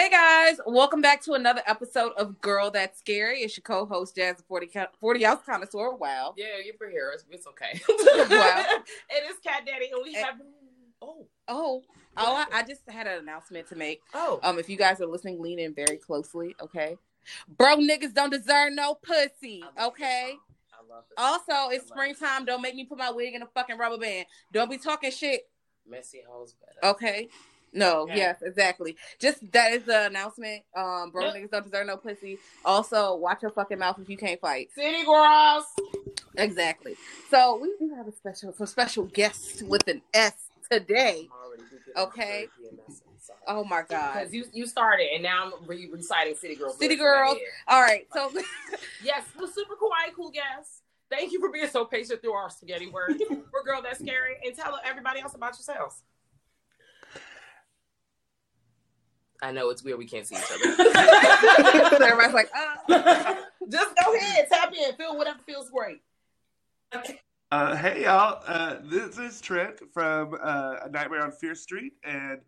Hey guys, welcome back to another episode of Girl That's Scary. It's your co-host Jazz 40, co- 40 ounce connoisseur. Wow. Yeah, you're for here. It's, it's okay. Wow. it is Cat Daddy, and we Eh. have. Oh, Oh, oh I, I just had an announcement to make. oh. Um, if you guys are listening, lean in very closely, okay? Bro niggas don't deserve no pussy, okay? I love this. Also, it's love it. springtime. Don't make me put my wig in a fucking rubber band. Don't be talking shit, Messy hoes better. okay? No, Okay. yes, exactly. Just that is the announcement. Um, bro Yep. niggas don't deserve no pussy. Also, watch your fucking mouth if you can't fight. City girls. Exactly. So we do have a special some special guests with an S today. I'm already thinking Okay. of very PMS inside. Oh my god. Because you you started, and now I'm re- reciting City Girls. City lyrics in my Girls. All right. So Yes, the super quiet, cool guests. Thank you for being so patient through our spaghetti words. We're Girl That's Scary. And tell everybody else about yourselves. I know it's weird we can't see each other. everybody's like, uh, Just go ahead, tap in, feel whatever feels great. Uh, hey y'all, uh, this is Trent from uh, A Nightmare on Fierce Street, and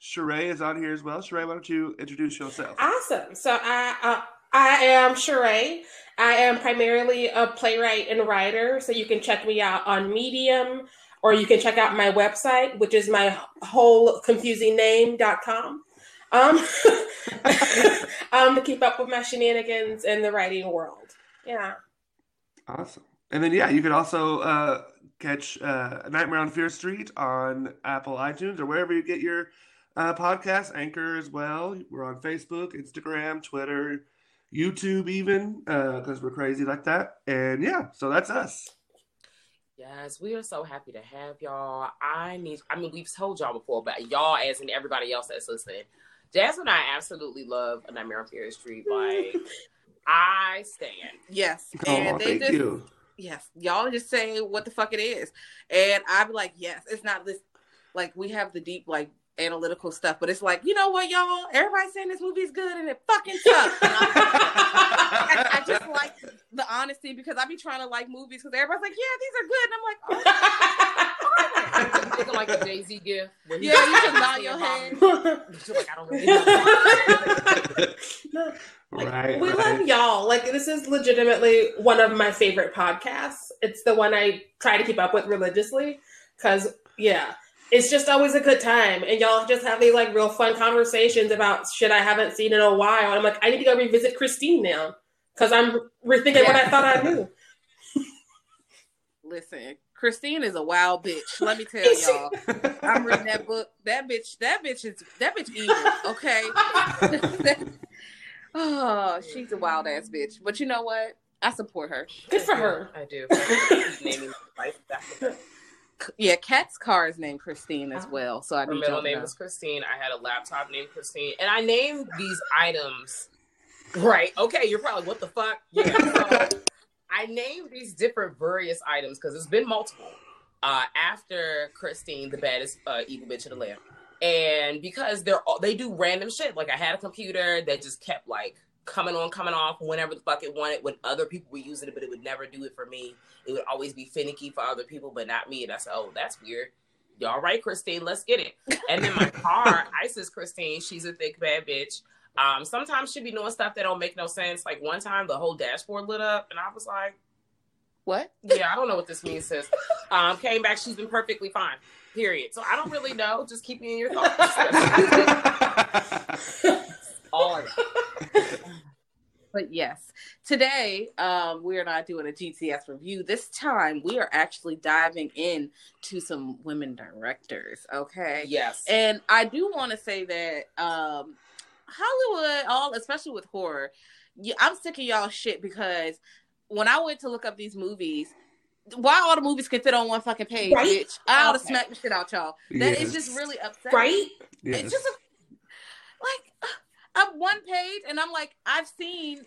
Sharai is on here as well. Sharai, why don't you introduce yourself? Awesome. So I uh, I am Sharai. I am primarily a playwright and writer. So you can check me out on Medium, or you can check out my website, which is my whole confusing name.com. Um, um, to keep up with my shenanigans in the writing world. Yeah. Awesome. And then yeah, you can also uh, catch uh, Nightmare on Fierce Street on Apple iTunes or wherever you get your uh, podcast. Anchor as well. We're on Facebook, Instagram, Twitter, YouTube, even because we're crazy like that. And yeah, so that's us. Yes, we are so happy to have y'all. I need, I mean, we've told y'all before, but y'all, as in everybody else that's listening, Jasmine and I absolutely love A Nightmare on Fierce Street. Like, I stand. yes. Oh, And they thank just you. yes, y'all just say what the fuck it is. And I'd be like, yes, it's not this like we have the deep like analytical stuff, but it's like, you know what, y'all? Everybody's saying this movie's good and it fucking sucks. And I'm- I, I just like the honesty because I be trying to like movies because everybody's like, yeah, these are good. And I'm like, oh, Thinking like the Jay Z gift. yeah, you can nod your head. You're like, I don't really know. right. we right. love y'all. Like this is legitimately one of my favorite podcasts. It's the one I try to keep up with religiously because yeah, it's just always a good time, and y'all just have these like real fun conversations about shit I haven't seen in a while. And I'm like, I need to go revisit Christine now because I'm rethinking what I thought I knew. Listen, Christine is a wild bitch. Let me tell y'all. I'm reading that book. That bitch, that bitch is that bitch evil. Okay. oh, she's a wild ass bitch. But you know what? I support her. Good for her. I do. Naming life after her. Yeah, Kat's car is named Christine as well. So I Her middle y'all name know. is Christine. I had a laptop named Christine, and I named these items. Right. Okay. You're probably what the fuck. Yeah. So I named these different various items because it's been multiple. Uh, after Christine, the baddest uh, evil bitch in the land, and because they're all, they do random shit. Like I had a computer that just kept like coming on, coming off whenever the fuck it wanted. When other people were using it, but it would never do it for me. It would always be finicky for other people, but not me. And I said, "Oh, that's weird." Y'all right, Christine? Let's get it. And then my car, Isis Christine, she's a thick bad bitch. Um, sometimes she be doing stuff that don't make no sense. Like one time, the whole dashboard lit up, and I was like, What? "Yeah, I don't know what this means." Sis. Um, came back, she's been perfectly fine. Period. So I don't really know. Just keep me in your thoughts. All I got. But yes, today um, we are not doing a GTS review. This time we are actually diving in to some women directors. Okay. Yes. And I do want to say that um, Hollywood, all especially with horror, yeah, I'm sick of y'all shit because when I went to look up these movies, why all the movies can fit on one fucking page, Right? bitch? I ought to Okay. smack the shit out y'all. That is Yes. just really upsetting. right? Yes. It's just a, like I'm one page, and I'm like, I've seen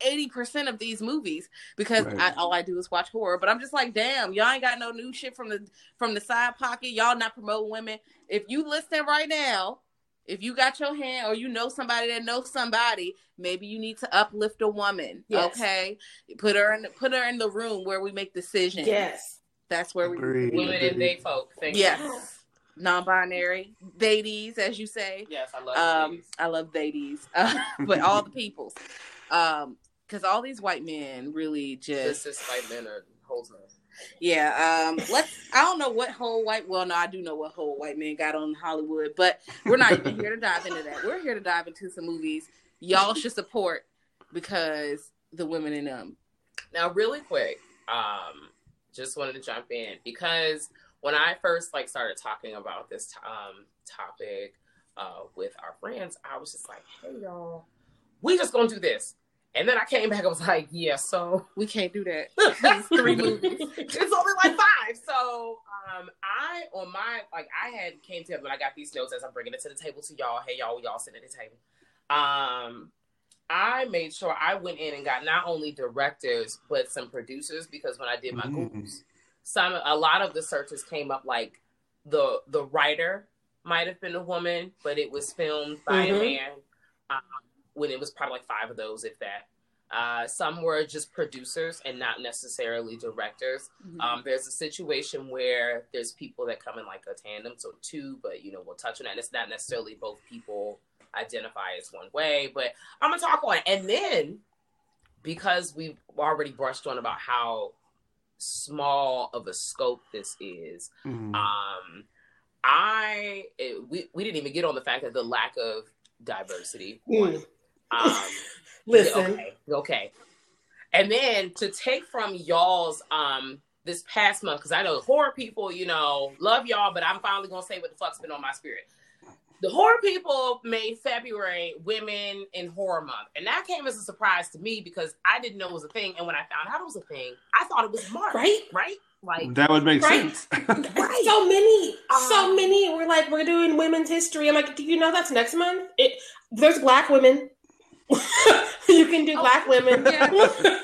eighty percent of these movies because Right. I, all I do is watch horror. But I'm just like, damn, y'all ain't got no new shit from the from the side pocket. Y'all not promoting women. If you listen right now, if you got your hand or you know somebody that knows somebody, maybe you need to uplift a woman. Yes. Okay, put her in put her in the room where we make decisions. Yes. that's where we. Agreed. Women and they folk. Thank Yes. you. Non-binary, ladies, as you say. Yes, I love um ladies. i love ladies uh, but all the peoples. Um because all these white men really This just is white men are hoes. yeah um let's i don't know what whole white well no i do know what whole white men got on hollywood but we're not even here to dive into that. We're here to dive into some movies y'all should support because the women in them. Now, really quick, um, just wanted to jump in because when I first like started talking about this um topic uh with our friends, I was just like, "Hey, y'all, we just gonna do this." And then I came back, I was like, "Yeah, so we can't do that it's three movies it's only like five. So um I on my like I had came together when I got these notes as I'm bringing it to the table to y'all. Hey y'all, we all sitting at the table. Um I made sure I went in and got not only directors but some producers because when I did my Mm. googles, some a lot of the searches came up like the the writer might have been a woman, but it was filmed by Mhm. a man. Um, when it was probably like five of those, if that. Uh, some were just producers and not necessarily directors. Um, there's a situation where there's people that come in like a tandem, so two, but you know, we'll touch on that. And it's not necessarily both people identify as one way, but I'm gonna talk on it. And then because we've already brushed on about how small of a scope this is, Mhm. um, I it, we we didn't even get on the fact that the lack of diversity. Mm. um, Listen. Okay. Okay. And then to take from y'all's um this past month, because I know horror people, you know, love y'all, but I'm finally gonna say what the fuck's been on my spirit. The horror people made February Women in Horror Month, and that came as a surprise to me because I didn't know it was a thing. And when I found out it was a thing, I thought it was March, Right? Right? Like, that would make Right. sense. Right. So many, so Um, many. We're like, we're doing women's history. I'm like, do you know that's next month? It there's black women. you can do black women.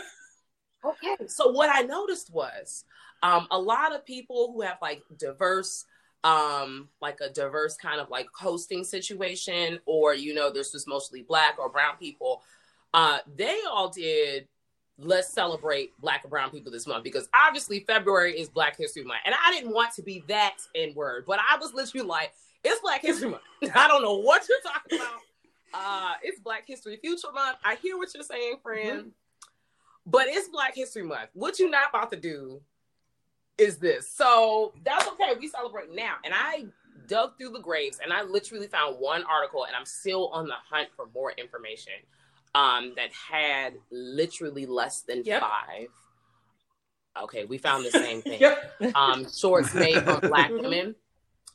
Okay. So what I noticed was um, a lot of people who have like diverse, um, like a diverse kind of like hosting situation, or you know, this was mostly black or brown people. Uh, they all did. Let's celebrate black and brown people this month because obviously February is Black History Month, and I didn't want to be that in word, but I was literally like, "It's Black History Month." I don't know what you're talking about. Uh, it's Black History Future Month. I hear what you're saying, friend. But it's Black History Month. What you not about to do is this. So that's okay. We celebrate now. And I dug through the graves and I literally found one article and I'm still on the hunt for more information um, that had literally less than Yep. five. Okay, we found the same thing Yep. um, shorts made for black Mhm. women.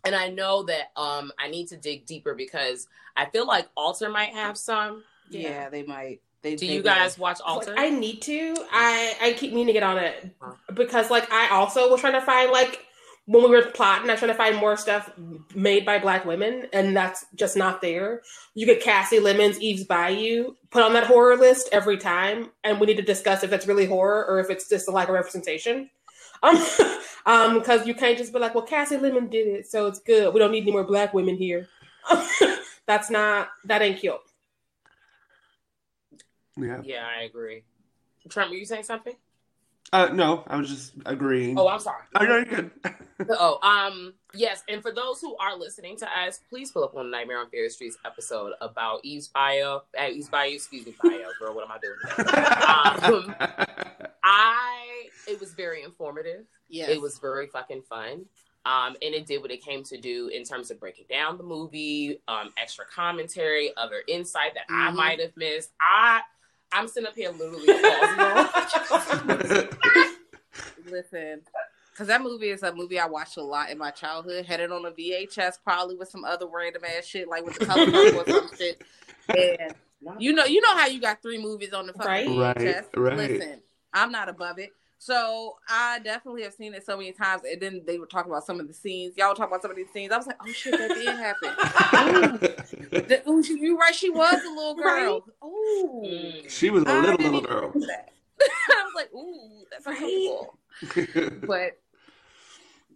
And I know that um, I need to dig deeper because I feel like Alter might have some. yeah they might they Do they you will. guys watch Like, Alter? I need to. I I keep meaning to get on it because like I also was trying to find like when we were plotting, I was trying to find more stuff made by black women, and that's just not there. You get Kasi Lemmons, Eve's Bayou put on that horror list every time, and we need to discuss if that's really horror or if it's just a lack of representation. Um, um, because you can't just be like, well, Kasi Lemmon did it, so it's good. We don't need any more black women here. that's not that ain't cute. Yeah. Yeah, I agree. Trent, were you saying something? Uh, no, I was just agreeing. Oh, I'm sorry. Oh, no, you're good. oh, um, yes, and for those who are listening to us, please pull up on the Nightmare on Fierce Streets episode about Eve's bio. Uh, Eve's bio, excuse me, bio, girl. What am I doing? um, I it was very informative. Yes. It was very fucking fun. Um, and it did what it came to do in terms of breaking down the movie, um, extra commentary, other insight that I Mhm. might have missed. I I'm sitting up here literally pausing. Listen, because that movie is a movie I watched a lot in my childhood. Had it on a VHS, probably with some other random ass shit, like with the color purple or some shit. And you know, you know how you got three movies on the fucking Right. VHS. Right, right. Listen, I'm not above it. So I definitely have seen it so many times. And then they were talking about some of the scenes. Y'all were talking about some of these scenes. I was like, oh shit, that did happen. The- ooh, she- you right, she was a little girl. Ooh. Mm. she was a little didn't little girl. I was like, ooh, that's Right. uncomfortable. But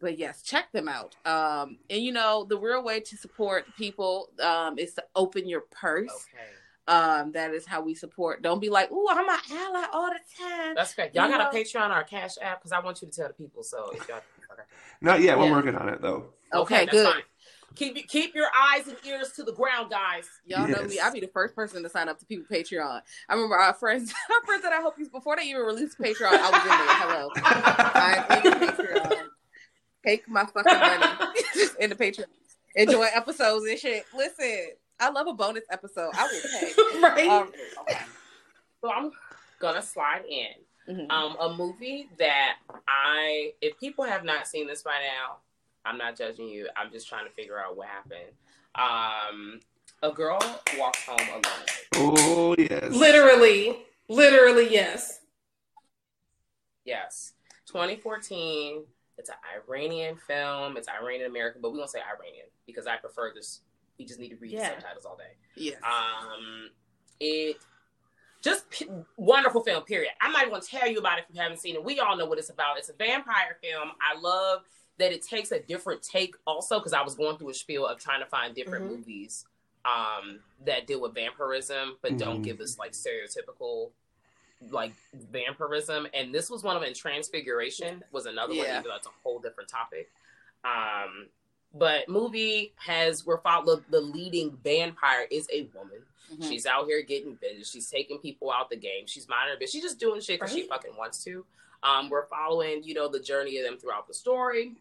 but yes, check them out. Um, and you know, the real way to support people um is to open your purse. Okay. Um, that is how we support. Don't be like, ooh, I'm an ally all the time. That's great. Y'all You got a Patreon or a Cash App because I want you to tell the people. So if y'all, Not yet. We're working on it though. okay, that's good. fine. Keep keep your eyes and ears to the ground, guys. Y'all know me. I'll be the first person to sign up to people Patreon. I remember our friends, our friends that I hope you before they even released Patreon, I was in there. Hello. I'm in Patreon. Take my fucking money in the Patreon. Enjoy episodes and shit. Listen, I love a bonus episode. I will pay. right? Um, So I'm gonna slide in. mhm. Um, a movie that I, if people have not seen this by now, I'm not judging you. I'm just trying to figure out what happened. Um, a girl walks home alone. Oh yes. literally, literally, yes. Yes, 2014. It's an Iranian film. It's Iranian American, but we won't say Iranian because I prefer this. We just need to read Yeah. the subtitles all day. Yeah. Um, it just p- wonderful film. Period. I'm not even going to tell you about it if you haven't seen it. We all know what it's about. It's a vampire film. I love that it takes a different take, also because I was going through a spiel of trying to find different Mhm. movies um, that deal with vampirism, but don't Mhm. give us like stereotypical like vampirism. And this was one of them. And Transfiguration was another one. Yeah. Even though it's a whole different topic. Um, but movie has we're following the leading vampire is a woman. Mhm. She's out here getting vengeance. She's taking people out the game. She's minding her business. She's just doing shit because she fucking wants to. Um, we're following, you know, the journey of them throughout the story.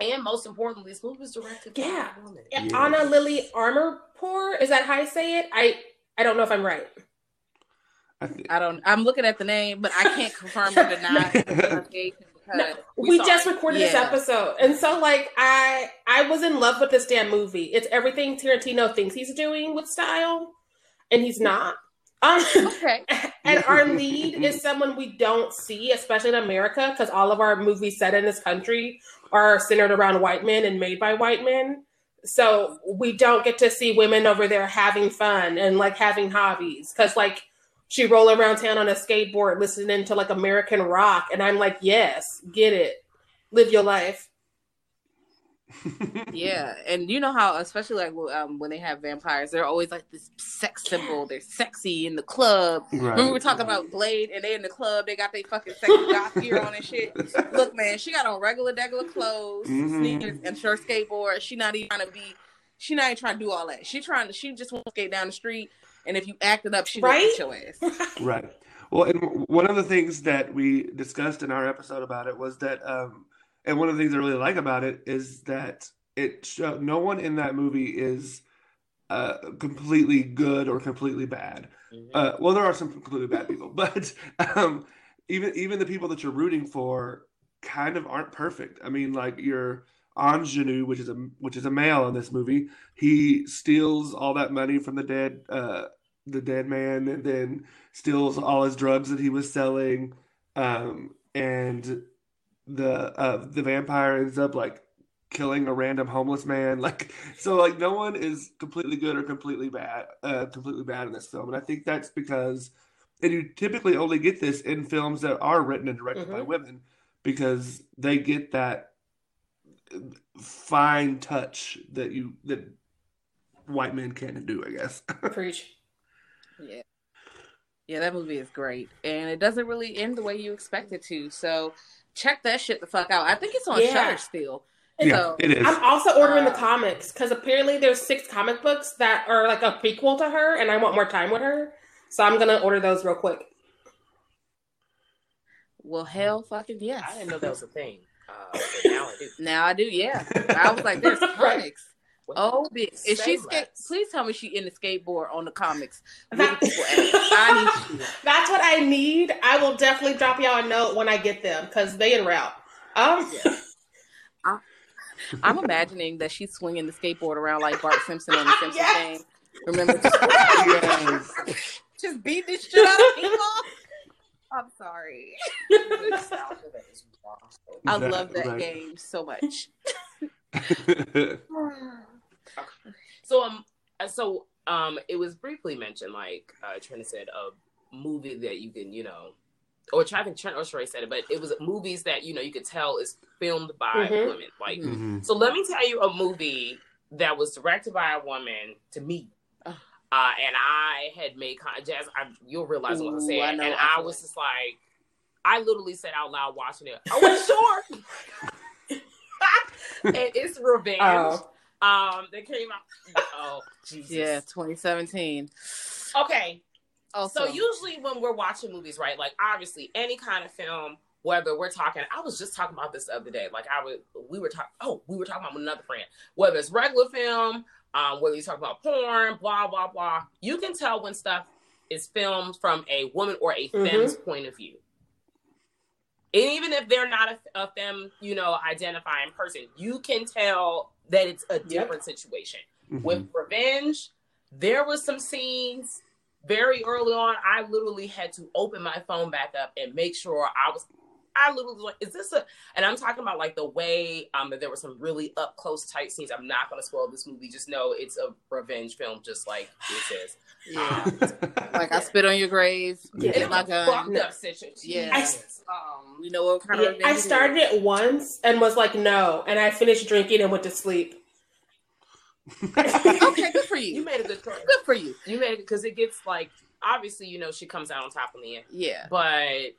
And most importantly, this movie was directed by Yeah. a woman. Yeah, Ana Lily Amirpour. Is that how I say it? I I don't know if I'm right. I thi- I don't. I'm looking at the name, but I can't confirm or deny the pronunciation because No, We we, just it. recorded this episode, and so like I I was in love with this damn movie. It's everything Tarantino thinks he's doing with style, and he's not. Um, okay. and our lead is someone we don't see, especially in America, because all of our movies set in this country are centered around white men and made by white men. So we don't get to see women over there having fun and like having hobbies. Because like she roll around town on a skateboard listening to like American rock, and I'm like, yes, get it, live your life. Yeah, and you know how, especially like um, when they have vampires, they're always like this sex symbol. They're sexy in the club. Right. Remember we were talking about Blade, and they in the club. They got their fucking sexy goth gear on and shit. Look, man, she got on regular, regular clothes, Mhm. sneakers, and short skateboard. She not even trying to be. She not even trying to do all that. She trying to. She just want to skate down the street, and if you acted up, she Right? gonna hit your ass. Right. Well, and one of the things that we discussed in our episode about it was that, um, and one of the things I really like about it is that it show, no one in that movie is uh, completely good or completely bad. Mhm. Uh, well, there are some completely bad people, but um, even even the people that you're rooting for kind of aren't perfect. I mean, like your ingenue, which is a which is a male in this movie, he steals all that money from the dead uh, the dead man, and then steals all his drugs that he was selling, um, and the uh, the vampire ends up like killing a random homeless man like so like no one is completely good or completely bad uh completely bad in this film and i think that's because and you typically only get this in films that are written and directed by Mhm. women because they get that fine touch that you that white men can't do i guess Preach. Yeah. Yeah, that movie is great, and it doesn't really end the way you expect it to. So check that shit the fuck out. I think it's on Yeah. Shudder still. Yeah, So, it is. I'm also ordering the Uh, comics because apparently there's six comic books that are like a prequel to her, and I want more time with her. So I'm gonna order those real quick. well, hell, fucking yes. I didn't know that was a thing. Uh, but now I do. Now I do. Yeah, I was like, there's comics. Oh, bitch. Is she skate? Please tell me she in the skateboard on the comics. That- the people at it. I need to. That's what I need. I will definitely drop y'all a note when I get them because they en route. Um, I'm imagining that she's swinging the skateboard around like Bart Simpson on the Simpsons Yes. game. Remember, just, Yes. just beat this shit out of people. I'm sorry. The nostalgia that is wild. I That- love that right. game so much. So um, uh, so um, it was briefly mentioned, like uh, Trina said, a movie that you can, you know, or I think Trent or Sharai said it, but it was movies that you know you could tell is filmed by Mhm. women. Like, Mhm. so let me tell you a movie that was directed by a woman to me. Uh, and I had made con- Jazz. I, you'll realize what I'm saying. I know, and I I was it. just like, I literally said out loud watching it. I wasn't sure. and it's revenge. Oh. Um, that came out. Oh, Jesus. Yeah, 2017. Okay. Also, So usually when we're watching movies, right? Like obviously any kind of film, whether we're talking, I was just talking about this the other day. Like I would, we were talking. Oh, we were talking about another friend. Whether it's regular film, um, whether you talk about porn, blah blah blah. You can tell when stuff is filmed from a woman or a Mhm. femme's point of view. And even if they're not a, a femme, you know, identifying person, you can tell that it's a different situation Mhm. with revenge there was some scenes very early on i literally had to open my phone back up and make sure i was i literally was like is this a and i'm talking about like the way um that there were some really up close tight scenes i'm not going to spoil this movie just know it's a revenge film just like it is yeah, like I spit on your grave. Yeah. Get it's my a gun. fucked up situation Yeah. I- um We know what kind Yeah, of revenge I it is. started it once and was like, no, and I finished drinking and went to sleep. okay, good for you you. made a good choice Good for you. you made it because it gets like obviously you know she comes out on top in the end Yeah. but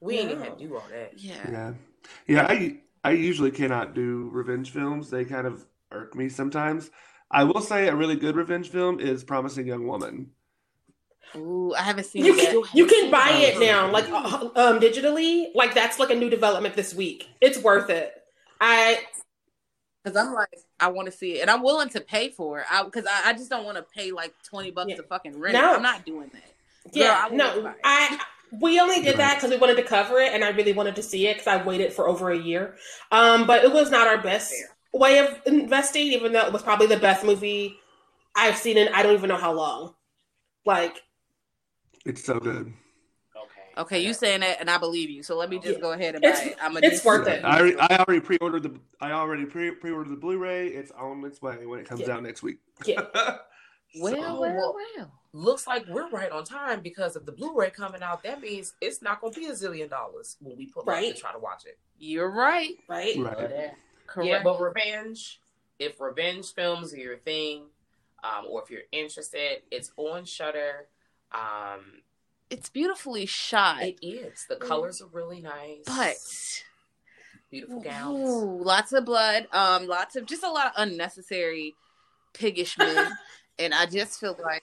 we ain't No. even had to do all that Yeah. Yeah, yeah. I I usually cannot do revenge films. They kind of irk me sometimes. I will say a really good revenge film is Promising Young Woman. Ooh, I haven't seen You it yet. can you can buy it. it now, like uh, um digitally. Like that's like a new development this week. It's worth it. I Because I'm like, I want to see it, and I'm willing to pay for it. I because I, I just don't want to pay like twenty bucks Yeah. to fucking rent. No. I'm not doing that. Girl, yeah I will no. I we only did that because we wanted to cover it, and I really wanted to see it because I waited for over a year. Um, but it was not our best way of investing, even though it was probably the best movie I've seen in I don't even know how long. Like It's so good. okay Okay, you saying that, and I believe you. So let me just Yeah. go ahead and buy It's- it. I'm it's worth it. I already, I already pre-ordered the I already pre pre-ordered the Blu-ray. It's on its way when it comes Yeah. out next week. Yeah. Well, So- well, well. looks like we're right on time because of the Blu-ray coming out. That means it's not going to be a zillion dollars when we put right. Right. to try to watch it. You're right. right. right. Correct. Yeah, but revenge. If revenge films are your thing, um, or if you're interested, it's on Shudder. Um, it's beautifully shot, it is. The colors are really nice, but beautiful gowns. Ooh, lots of blood. Um, lots of just a lot of unnecessary piggish men, and I just feel like.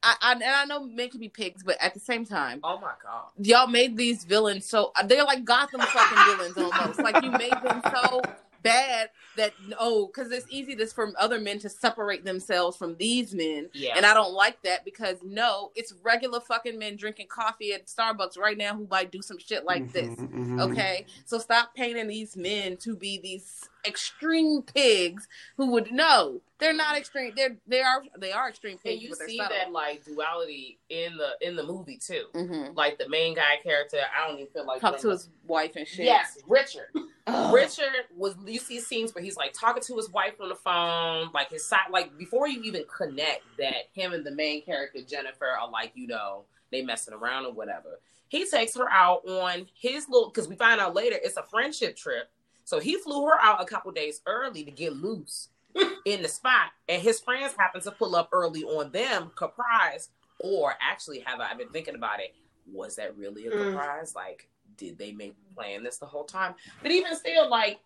I, I and I know men can be pigs, but at the same time, Oh my god! y'all made these villains so they're like Gotham fucking villains almost. Like you made them so bad that oh, because it's easy this for other men to separate themselves from these men, Yeah, and I don't like that because no, it's regular fucking men drinking coffee at Starbucks right now who might do some shit like this. Mhm, mhm. Okay, so stop painting these men to be these extreme pigs who would no, they're not extreme. They're they are they are extreme pigs. and you but see subtle. that like duality in the in the movie too. Mhm. Like the main guy character, I don't even feel like talk to his wife and shit. Yes, Richard. Richard was you see scenes where he's like talking to his wife on the phone, like his side like before you even connect that him and the main character Jennifer are like, you know, they messing around or whatever. He takes her out on his little because we find out later it's a friendship trip. So he flew her out a couple days early to get loose in the spot. And his friends happen to pull up early on them, comprised Or actually, have I been thinking about it? Was that really a Mm. surprise? Like, did they make plan this the whole time? But even still, like,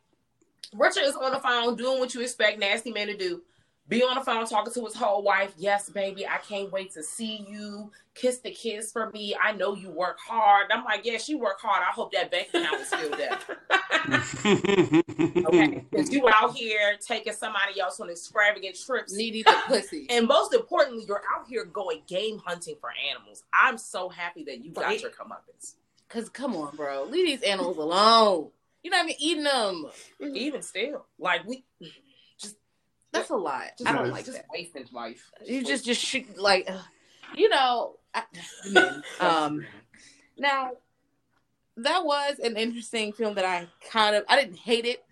Richard is on the phone doing what you expect nasty men to do. Be on the phone talking to his whole wife. Yes, baby, I can't wait to see you. Kiss the kids for me. I know you work hard. I'm like, yeah, she work hard. I hope that bank account is still there. Okay, because you out here taking somebody else on extravagant trips. Needy the pussy. And most importantly, you're out here going game hunting for animals. I'm so happy that you got Right. your comeuppance. Cause come on, bro, leave these animals alone. You're not even eating them. Even still, like we just That's a lot. just, I don't Just- like just that. wasting life. You just just shoot like, ugh. you know, I. Um, now that was an interesting film that I kind of I didn't hate it,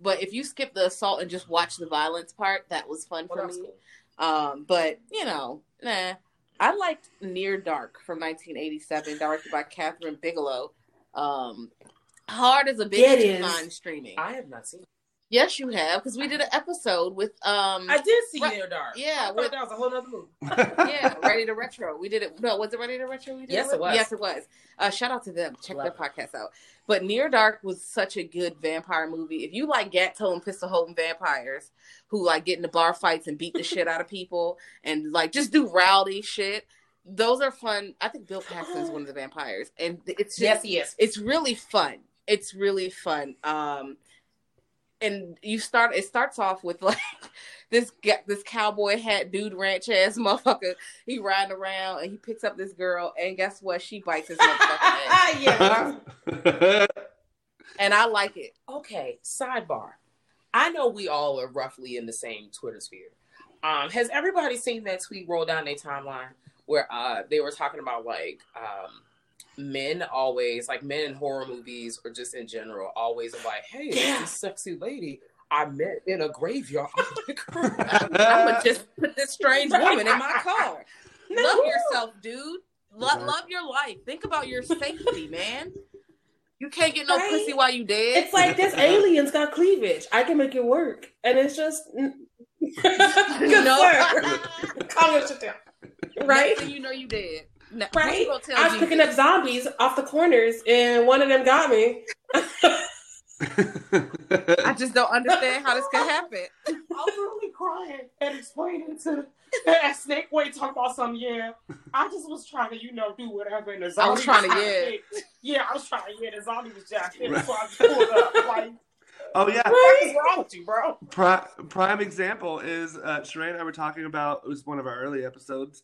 but if you skip the assault and just watch the violence part, that was fun Well, for was me. cool. Um, but you know, nah. I liked Near Dark from 1987, directed by Kathryn Bigelow. Um, hard as a bitch Yeah, it is. find streaming. I have not seen. It. yes, you have because we did an episode with um, I did see Right. Near Dark. Yeah, I with- that was a whole other movie. yeah, Ready to Retro. We did it. No, was it Ready to Retro? We did Yes, with? it was. Yes, it was. Uh, shout out to them. Check Love their podcast out. But Near Dark was such a good vampire movie. If you like Gatto and pistol holding vampires who like get into bar fights and beat the shit out of people and like just do rowdy shit, those are fun. I think Bill Paxton is one of the vampires, and it's just, Yes, yes. it's really fun. It's really fun. Um, and you start. It starts off with like this this cowboy hat dude ranch ass motherfucker. He riding around and he picks up this girl, and guess what? She bites his motherfucking ass, yeah. and I like it. Okay, sidebar. I know we all are roughly in the same Twitter sphere. Um, has everybody seen that tweet roll down their timeline where uh they were talking about like um men always like men in horror movies or just in general always are like, hey, Yeah. this sexy lady I met in a graveyard. I'm gonna just put this strange woman in my car. No. Love yourself, dude. Lo- Right. Love your life. Think about your safety, man. You can't get no Right. pussy while you dead. It's like this alien's got cleavage. I can make it work, and it's just good No. sir. Calm your shit down. Right, Next thing you know, you dead. Now, what right. tell I was Jesus? picking up zombies off the corners, and one of them got me. I just don't understand how this could happen. I was really crying and explaining to that snake way talking about something. Yeah, I just was trying to, you know, do whatever. And the zombie I was trying to, jacked yeah. yeah, I was trying to, yeah, the zombie was jacked in, so I just pulled up. Like, oh yeah. what is wrong with you, bro? Pri- prime example is uh, Sharai and I were talking about. It was one of our early episodes.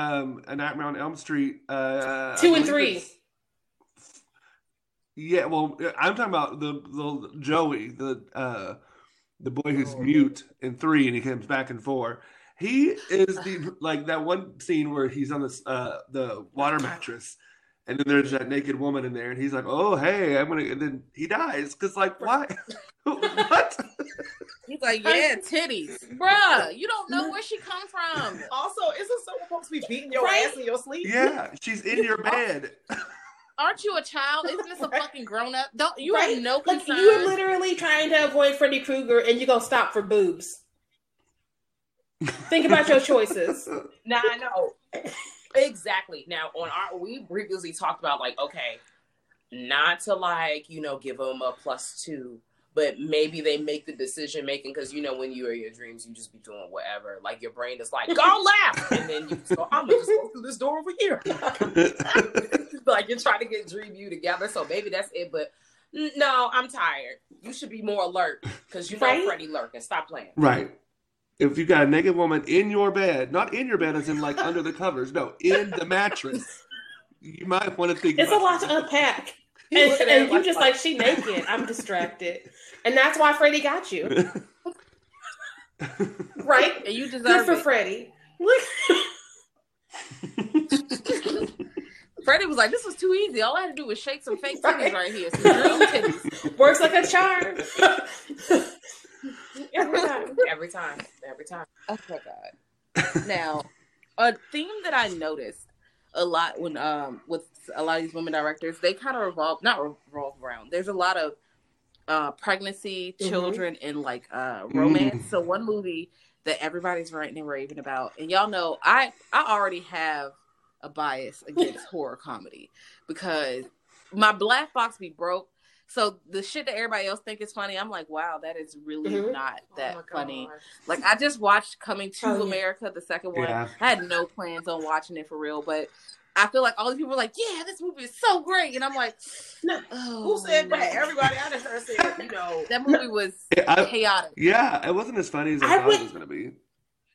Um, A Nightmare on Elm Street. Uh, Two and three. Yeah, well, I'm talking about the the Joey, the uh, the boy who's Oh. mute in three, and he comes back in four. He is the like that one scene where he's on this uh the water mattress, and then there's that naked woman in there, and he's like, "Oh, hey, I'm gonna," and then he dies because like why? what? He's like, yeah, titties, bruh. You don't know where she come from. Also, isn't someone supposed to be beating your Right? ass in your sleep? Yeah, she's in your bed. Aren't you a child? Isn't this a fucking grown up? Don't you right? have no like concern? you're literally trying to avoid Freddy Krueger, and you're gonna stop for boobs. Think about your choices. Now I know exactly. Now on our, we previously talked about like, okay, not to like you know give them a plus two, but maybe they make the decision making because you know when you are your dreams, you just be doing whatever. Like your brain is like, go left, and then you go, I'm gonna just go through this door over here. like you're trying to get dream you together, so maybe that's it. But no, I'm tired. You should be more alert because you know Right? Freddy lurking. Stop playing. Right. If you got a naked woman in your bed, not in your bed as in like under the covers, no, in the mattress, you might want to think. It's a lot that. to unpack. You And, and it you like- just like she naked. I'm distracted, and that's why Freddy got you, right? and you Good deserve for it. Freddy. Look, Freddy was like, "This was too easy. All I had to do was shake some fake titties Right. right here, some titties." works like a charm. Every time. Every time, every time. Oh my god! Now, a theme that I noticed a lot when um with a lot of these women directors, they kind of revolve not revolve around. There's a lot of uh pregnancy, Mhm. children, and like uh romance. So one movie that everybody's writing and raving about, and y'all know I I already have a bias against horror comedy because my black box be broke. So the shit that everybody else think is funny, I'm like, wow, that is really Mhm. not Oh that my funny. Like I just watched Coming to Oh, yeah. America, the second one. Yeah. I had no plans on watching it for real, but I feel like all these people are like, yeah, this movie is so great, and I'm like, No, oh, Who said that? no. Everybody I just heard said, you know. That movie was I- chaotic. Yeah, it wasn't as funny as I, I thought would- it was going to be.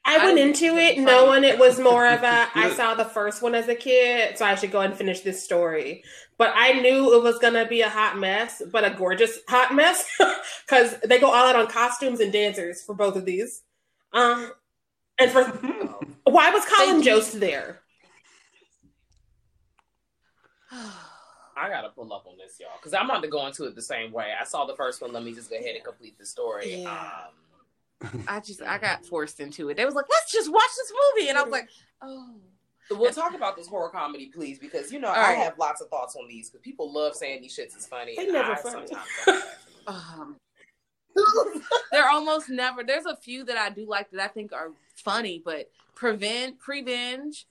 I I went didn't into it it knowing it was more of a I saw the first one as a kid, so I should go and finish this story. But I knew it was gonna be a hot mess, but a gorgeous hot mess because they go all out on costumes and dancers for both of these. Um, and for why was Colin They do- Jost there? I gotta pull up on this, y'all, because I'm about to go into it the same way. I saw the first one. Let me just go ahead and complete the story. Yeah. Um, I just I got forced into it. They was like, let's just watch this movie, and I was like, oh. We'll talk about this horror comedy, please, because you know All I right. have lots of thoughts on these because people love saying these shits is funny. They never I funny. Sometimes um, they're almost never. There's a few that I do like that I think are funny, but prevent prevenge.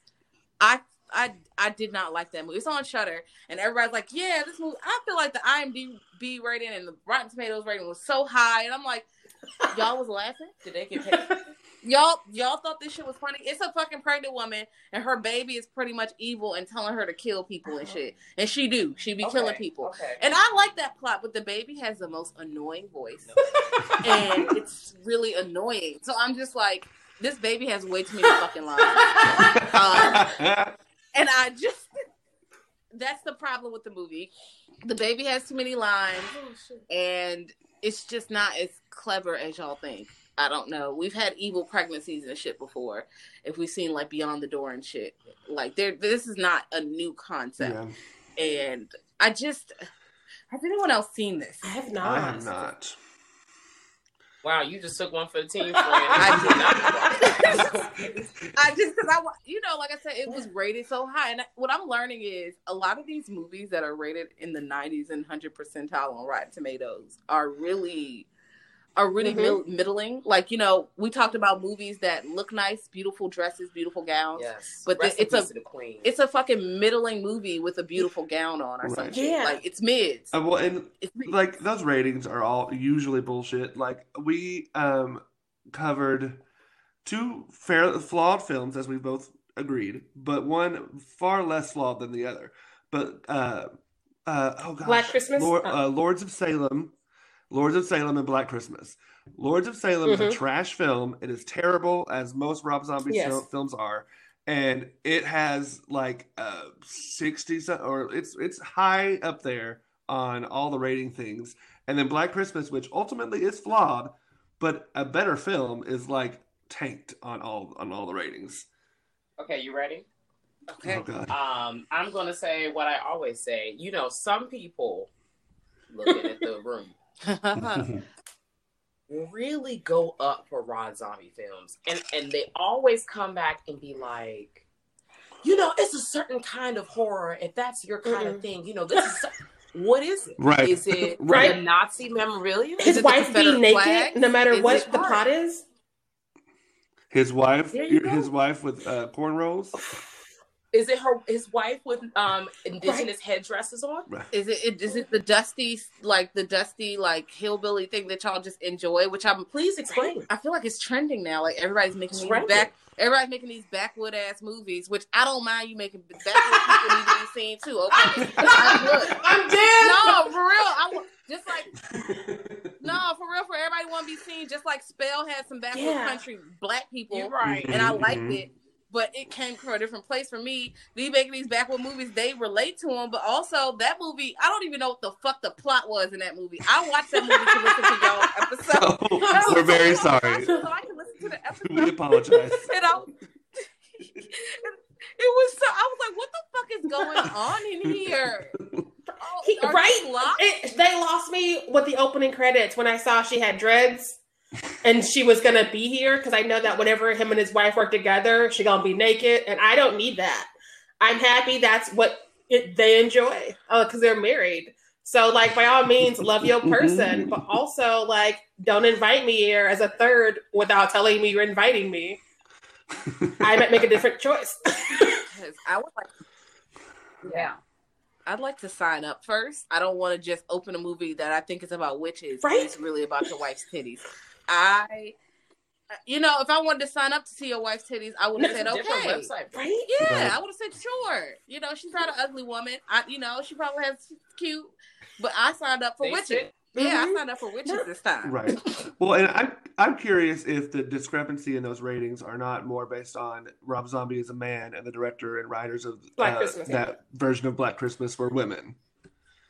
I I I did not like that movie. It's on Shudder, and everybody's like, "Yeah, this movie." I feel like the IMDb rating and the Rotten Tomatoes rating was so high, and I'm like, "Y'all was laughing? Did they get paid? Y'all y'all thought this shit was funny? It's a fucking pregnant woman, and her baby is pretty much evil and telling her to kill people and shit, and she do. She be killing people." Okay. And I like that plot, but the baby has the most annoying voice. and it's really annoying. So I'm just like, this baby has way too many fucking lines. Um, and I just, that's the problem with the movie. The baby has too many lines, and it's just not as clever as y'all think. I don't know. We've had evil pregnancies and shit before. If we've seen like Beyond the Door and shit, like there, this is not a new concept. yeah, And I just, has anyone else seen this? I have not. I have not. Wow, you just took one for the team, friend. I I just because I wa- you know like I said it was rated so high and what I'm learning is a lot of these movies that are rated in the 90s and 100 percentile on Rotten Tomatoes are really are really Mhm. mil- middling like you know we talked about movies that look nice beautiful dresses beautiful gowns yes, But Rest the- it's a- peace to the queen. it's a fucking middling movie with a beautiful gown on or Right. something Yeah. like it's mids Uh, well, and it's mids. like those ratings are all usually bullshit. Like we um covered two fair flawed films as we both agreed, but one far less flawed than the other. But uh uh oh gosh, Black Christmas? Lord, Oh. uh, Lords of Salem, Lords of Salem and Black Christmas. Lords of Salem is Mhm. a trash film. It is terrible as most Rob Zombie Yes. fil- films are. And it has like uh 60 or it's it's high up there on all the rating things. And then Black Christmas, which ultimately is flawed, but a better film, is like tanked on all on all the ratings. okay, you ready? okay Oh god. Um, I'm gonna say what I always say. You know, some people looking at the room really go up for Rob Zombie films, and and they always come back and be like, you know, it's a certain kind of horror. If that's your kind of Mm-mm. thing, you know, this is what is it? Right. Is it Right. the Nazi memorabilia? His it wife be Confederate naked flag? no matter Is what the plot is. His wife, his wife with uh, cornrows. Is it her his wife with um indigenous headdresses on? Right. Is it, it is it the dusty like the dusty like hillbilly thing that y'all just enjoy? Which I'm Please explain. I feel like it's trending now. Like everybody's making these Trending. back everybody's making these backwood ass movies, which I don't mind you making backwood people need to be seen too. Okay. I would. I'm dead. No, for real. I wa- just like no, for real, for everybody want to be seen. Just like Spell had some backwood Yeah. country black people, You're right. and I liked mhm. it. But it came from a different place for me. These making these backward movies, they relate to them. But also that movie, I don't even know what the fuck the plot was in that movie. I watched that movie to listen to y'all episode. We're very sorry. So I can listen to the episode. We apologize. And I, it was so. I was like, "What the fuck is going on in here?" Oh, He- right? these? It, they lost me with the opening credits when I saw she had dreads and she was gonna be here because I know that whenever him and his wife work together, she gonna be naked, and I don't need that. I'm happy that's what it, they enjoy uh, because they're married. So, like, by all means, love your person, but also like, don't invite me here as a third without telling me you're inviting me. I might make a different choice. I would like, Yeah. I'd like to sign up first. I don't want to just open a movie that I think is about witches. Right. It's really about your wife's titties. I, you know, if I wanted to sign up to see your wife's titties, I would have said a okay. website. right? Yeah, Right. I would have said sure. You know, she's not an ugly woman. I, you know, she probably has cute, but I signed up for They witches. sit- Yeah, Mhm. I signed up for witches No. this time. Right. Well, and I'm I'm curious if the discrepancy in those ratings are not more based on Rob Zombie as a man and the director and writers of Black uh, that version of Black Christmas were women.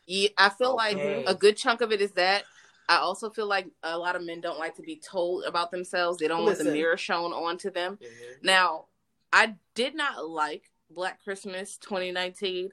Yeah, I feel like a good chunk of it is that. I also feel like a lot of men don't like to be told about themselves. They don't want the mirror shown onto them. Mhm. Now, I did not like Black Christmas 2019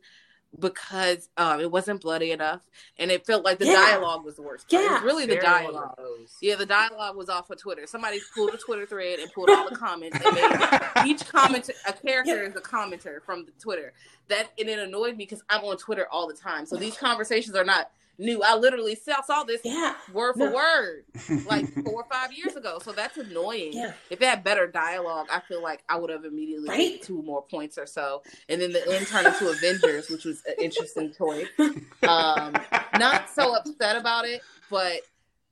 because um, it wasn't bloody enough, and it felt like the Yeah. dialogue was the worst. part. it was Yeah. really the Very one of dialogue. Yeah, the dialogue was off of Twitter. Somebody pulled a Twitter thread and pulled all the comments and made each comment a character is a commenter from the Twitter. That and it annoyed me because I'm on Twitter all the time. So these conversations are not new. I literally saw, saw this Yeah. word for No. word like four or five years ago. So that's annoying. Yeah. If it had better dialogue, I feel like I would have immediately Right? two more points or so. And then the end turned into Avengers, which was an interesting choice. Um, not so upset about it, but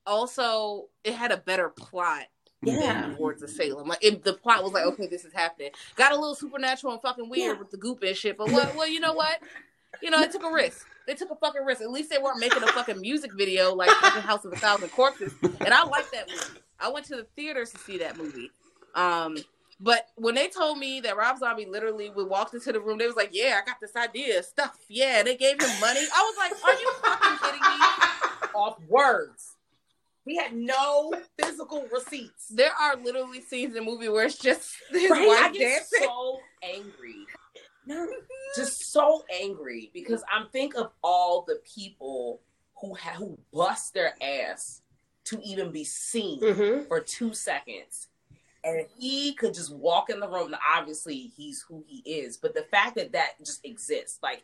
also it had a better plot Yeah. than Lords of Salem. Like it, the plot was like, okay, this is happening. Got a little supernatural and fucking weird Yeah. with the goop and shit, but what? Well, you know what? You know, it took a risk. They took a fucking risk. At least they weren't making a fucking music video like fucking House of a Thousand Corpses. And I like that movie. I went to the theaters to see that movie. Um, but when they told me that Rob Zombie literally we walked into the room, they was like, "Yeah, I got this idea, stuff." Yeah, they gave him money. I was like, "Are you fucking kidding me?" Off words. He had no physical receipts. There are literally scenes in the movie where it's just his Right? I get dancing. so angry. No. Just so angry because I'm think of all the people who ha- who bust their ass to even be seen Mm-hmm. for two seconds. And he could just walk in the room. and Obviously, he's who he is, but the fact that that just exists, like,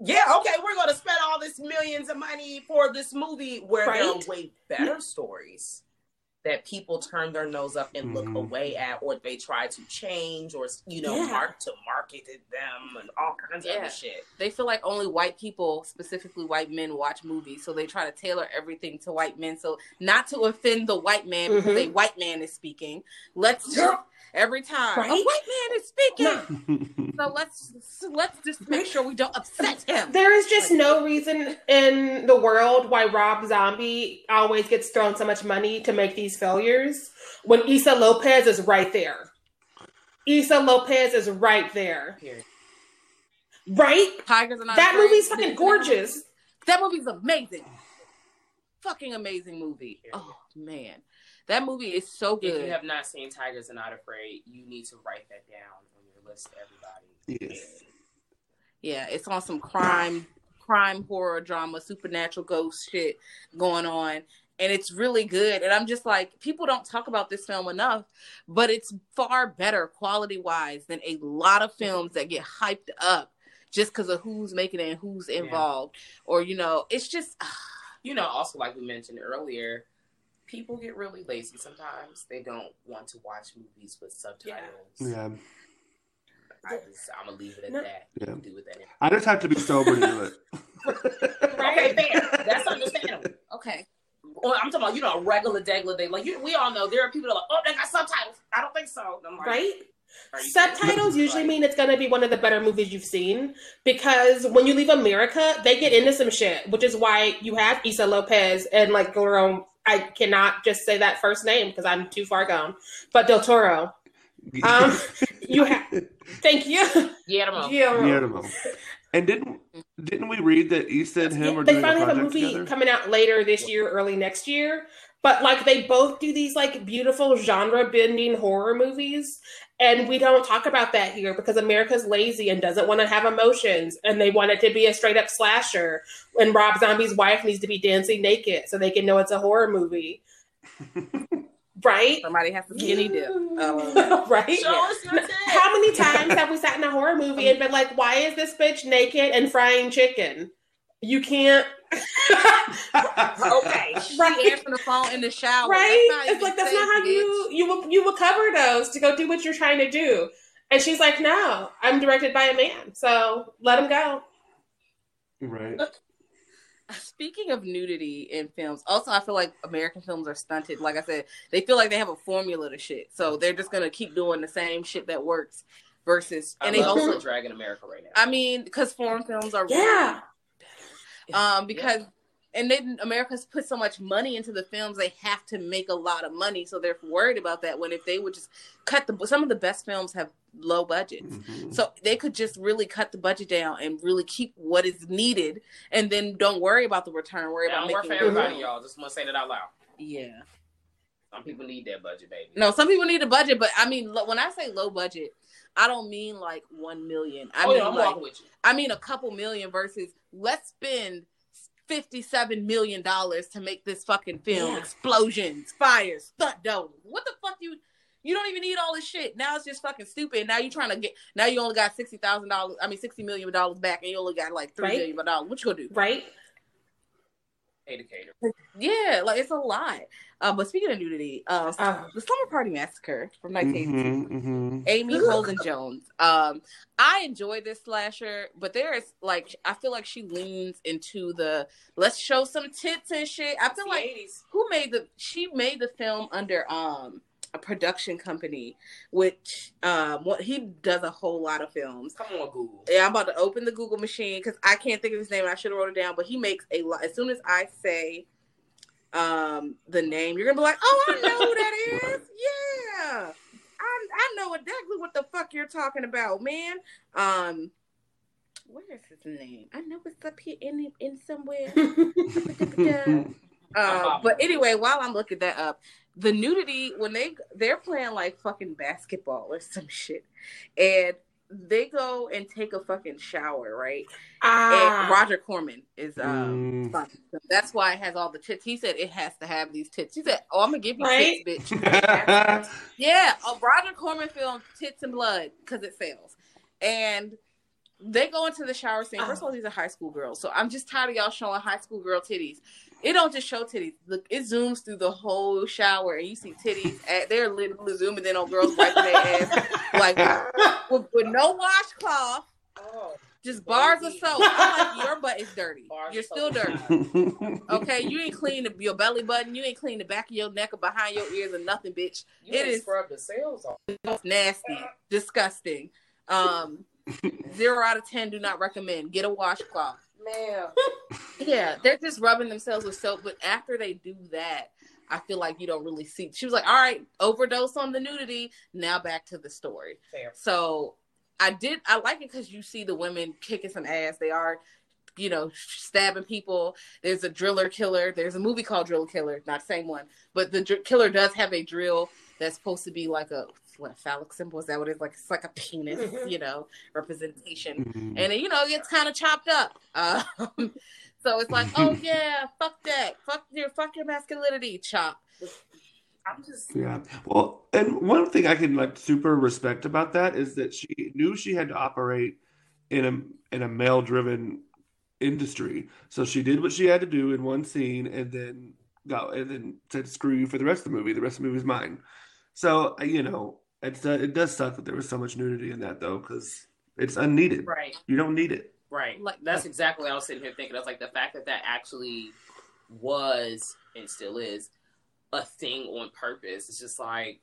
yeah, okay, we're going to spend all this millions of money for this movie where there are way better stories that people turn their nose up and look Mhm. away at, or they try to change, or you know, Yeah. mark to market them and all kinds of other shit. They feel like only white people, specifically white men, watch movies, so they try to tailor everything to white men. So not to offend the white man because Mhm. a white man is speaking. Let's every time a white man is speaking. No. So let's so let's just make sure we don't upset him. There is just no reason in the world why Rob Zombie always gets thrown so much money to make these failures when Issa Lopez is right there. Issa Lopez is right there. Period. Right? Tigers are not That afraid. movie's fucking That- gorgeous. That movie's amazing. Fucking amazing movie. Oh man, that movie is so good. If good. you have not seen Tigers Are Not Afraid, you need to write that down on your list, everybody. Yes. Yeah, it's on some crime, crime horror drama, supernatural ghost shit going on. And it's really good. And I'm just like, people don't talk about this film enough, but it's far better quality wise than a lot of films that get hyped up just because of who's making it and who's involved. Or, you know, it's just you know, also like we mentioned earlier, people get really lazy sometimes. They don't want to watch movies with subtitles. Yeah. I just, I'm gonna leave it at No. that. Yeah. Do with that. I just have to be sober to do it. Okay, fair. That's understandable. okay. Well, I'm talking about you know a regular regular day. Like you, we all know there are people that are like, oh, they got subtitles. I don't think so. I'm like, Right? Subtitles usually mean it's going to be one of the better movies you've seen because when you leave America, they get into some shit, which is why you have Issa Lopez and like Guillermo. I cannot just say that first name because I'm too far gone, but Del Toro. Um, you have. Thank you. Guillermo. Guillermo. Guillermo. And didn't didn't we read that Issa and him Yeah, are they finally have a movie together? coming out later this year, early next year. But like they both do these like beautiful genre bending horror movies, and we don't talk about that here because America's lazy and doesn't want to have emotions, and they want it to be a straight up slasher. And Rob Zombie's wife needs to be dancing naked so they can know it's a horror movie, right? Somebody has to skinny dip. Um, right? Show us your. How many times have we sat in a horror movie and been like, "Why is this bitch naked and frying chicken?" You can't. okay, She Right. answering the phone in the shower. right? That's It's like that's safe, not how bitch. you you will you will cover those to go do what you're trying to do. And she's like, no, I'm directed by a man, so let him go. right. Speaking of nudity in films, also I feel like American films are stunted. Like I said, they feel like they have a formula to shit, so they're just gonna keep doing the same shit that works. Versus, I and they also, Dragon America right now. I mean, because foreign films are Yeah. um because and then America's put so much money into the films they have to make a lot of money so they're worried about that when if they would just cut the some of the best films have low budgets Mhm. so they could just really cut the budget down and really keep what is needed and then don't worry about the return worry Yeah, about I'm work making for money. everybody, y'all. Just want to say that out loud. yeah Some people need that budget, baby. no some people need a budget but I mean when I say low budget I don't mean like 1 million I oh mean yeah, I'm like walking with you. I mean, a couple million versus let's spend fifty-seven million dollars to make this fucking film. Yeah. Explosions, fires, stunt doubles. What the fuck you? You don't even need all this shit. Now it's just fucking stupid. Now you're trying to get. Now you only got sixty thousand dollars. I mean, sixty million dollars back, and you only got like three Right. million dollars. What you gonna do? Right? Educator. Yeah, like it's a lot. Uh, but speaking of nudity, uh, Oh. the Slumber Party Massacre from nineteen eighty two. Mhm, mhm. Amy Holden Jones. Um, I enjoy this slasher, but there is like I feel like she leans into the let's show some tits and shit. I feel like 80s. who made the she made the film under um a production company, which um what he does a whole lot of films. Come on, Google. Yeah, I'm about to open the Google machine because I can't think of his name. I should have wrote it down, but he makes a lot. As soon as I say um the name, you're gonna be like, "Oh, I know who that is." Yeah, I I know exactly what the fuck you're talking about, man. Um, where is his name? I know it's up here in in somewhere. Uh, but anyway, while I'm looking that up, the nudity when they they're playing like fucking basketball or some shit, and they go and take a fucking shower, right? And Ah, Roger Corman is um Mm. that's why it has all the tits. He said it has to have these tits. He said, "Oh, I'm gonna give you Right? tits, bitch." Yeah, a Roger Corman film, Tits and Blood, because it sells. And they go into the shower scene. First of all, these are high school girls. So I'm just tired of y'all showing high school girl titties. It don't just show titties. Look, it zooms through the whole shower and you see titties. At, they're literally zooming in on girls wiping their ass. Like with, with no washcloth, Oh, just bars of soap. I'm like, your butt is dirty. Bars You're still dirty. Okay, you ain't clean the, your belly button. You ain't clean the back of your neck or behind your ears or nothing, bitch. you It is- scrub the sales off. Nasty, disgusting. Um, zero out of ten. Do not recommend. Get a washcloth. Man, Yeah, they're just rubbing themselves with soap. But after they do that, I feel like you don't really see. She was like, "All right, overdose on the nudity. Now back to the story." fair. So I did. I like it because you see the women kicking some ass. They are, you know, stabbing people. There's a driller killer. There's a movie called Drill Killer, not the same one, but the dr- killer does have a drill that's supposed to be like a what a phallic symbol is that what it is like it's like a penis Mhm. you know representation Mhm. and it, you know it gets kind of chopped up um, so it's like oh yeah fuck that fuck your fuck your masculinity chop I'm just Yeah. Well, and one thing I can like super respect about that is that she knew she had to operate in a in a male driven industry. So she did what she had to do in one scene and then got and then said screw you for the rest of the movie. The rest of the movie is mine. So you know, it's uh, it does suck that there was so much nudity in that though cuz it's unneeded. right, You don't need it. right. Like- That's exactly what I was sitting here thinking. I was like, the fact that that actually was and still is a thing on purpose. It's just like,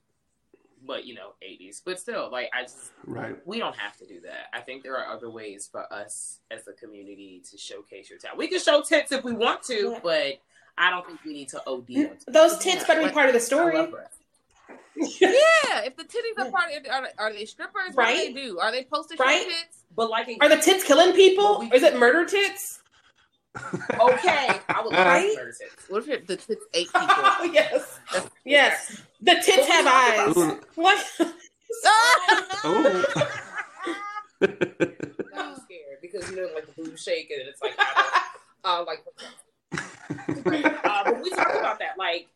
but you know, 80s. But still, like, I just Right. we don't have to do that. I think there are other ways for us as a community to showcase your talent. We can show tits if we want to, Yeah. but I don't think we need to OD. on tits. those tits better be like- part of the story. Love her. yeah if the titties are part of are, are they strippers what do they do are they supposed to show Right. tits But like, Are the tits killing people? We- Or is it murder tits? okay, I would love Right? murder tits. what if it, the tits ate people yes. Yes. The tits have eyes. Ooh. What? Oh. I'm scared because you know, like the boob shake and it's like, I uh, like, uh, but we talked about that. Like,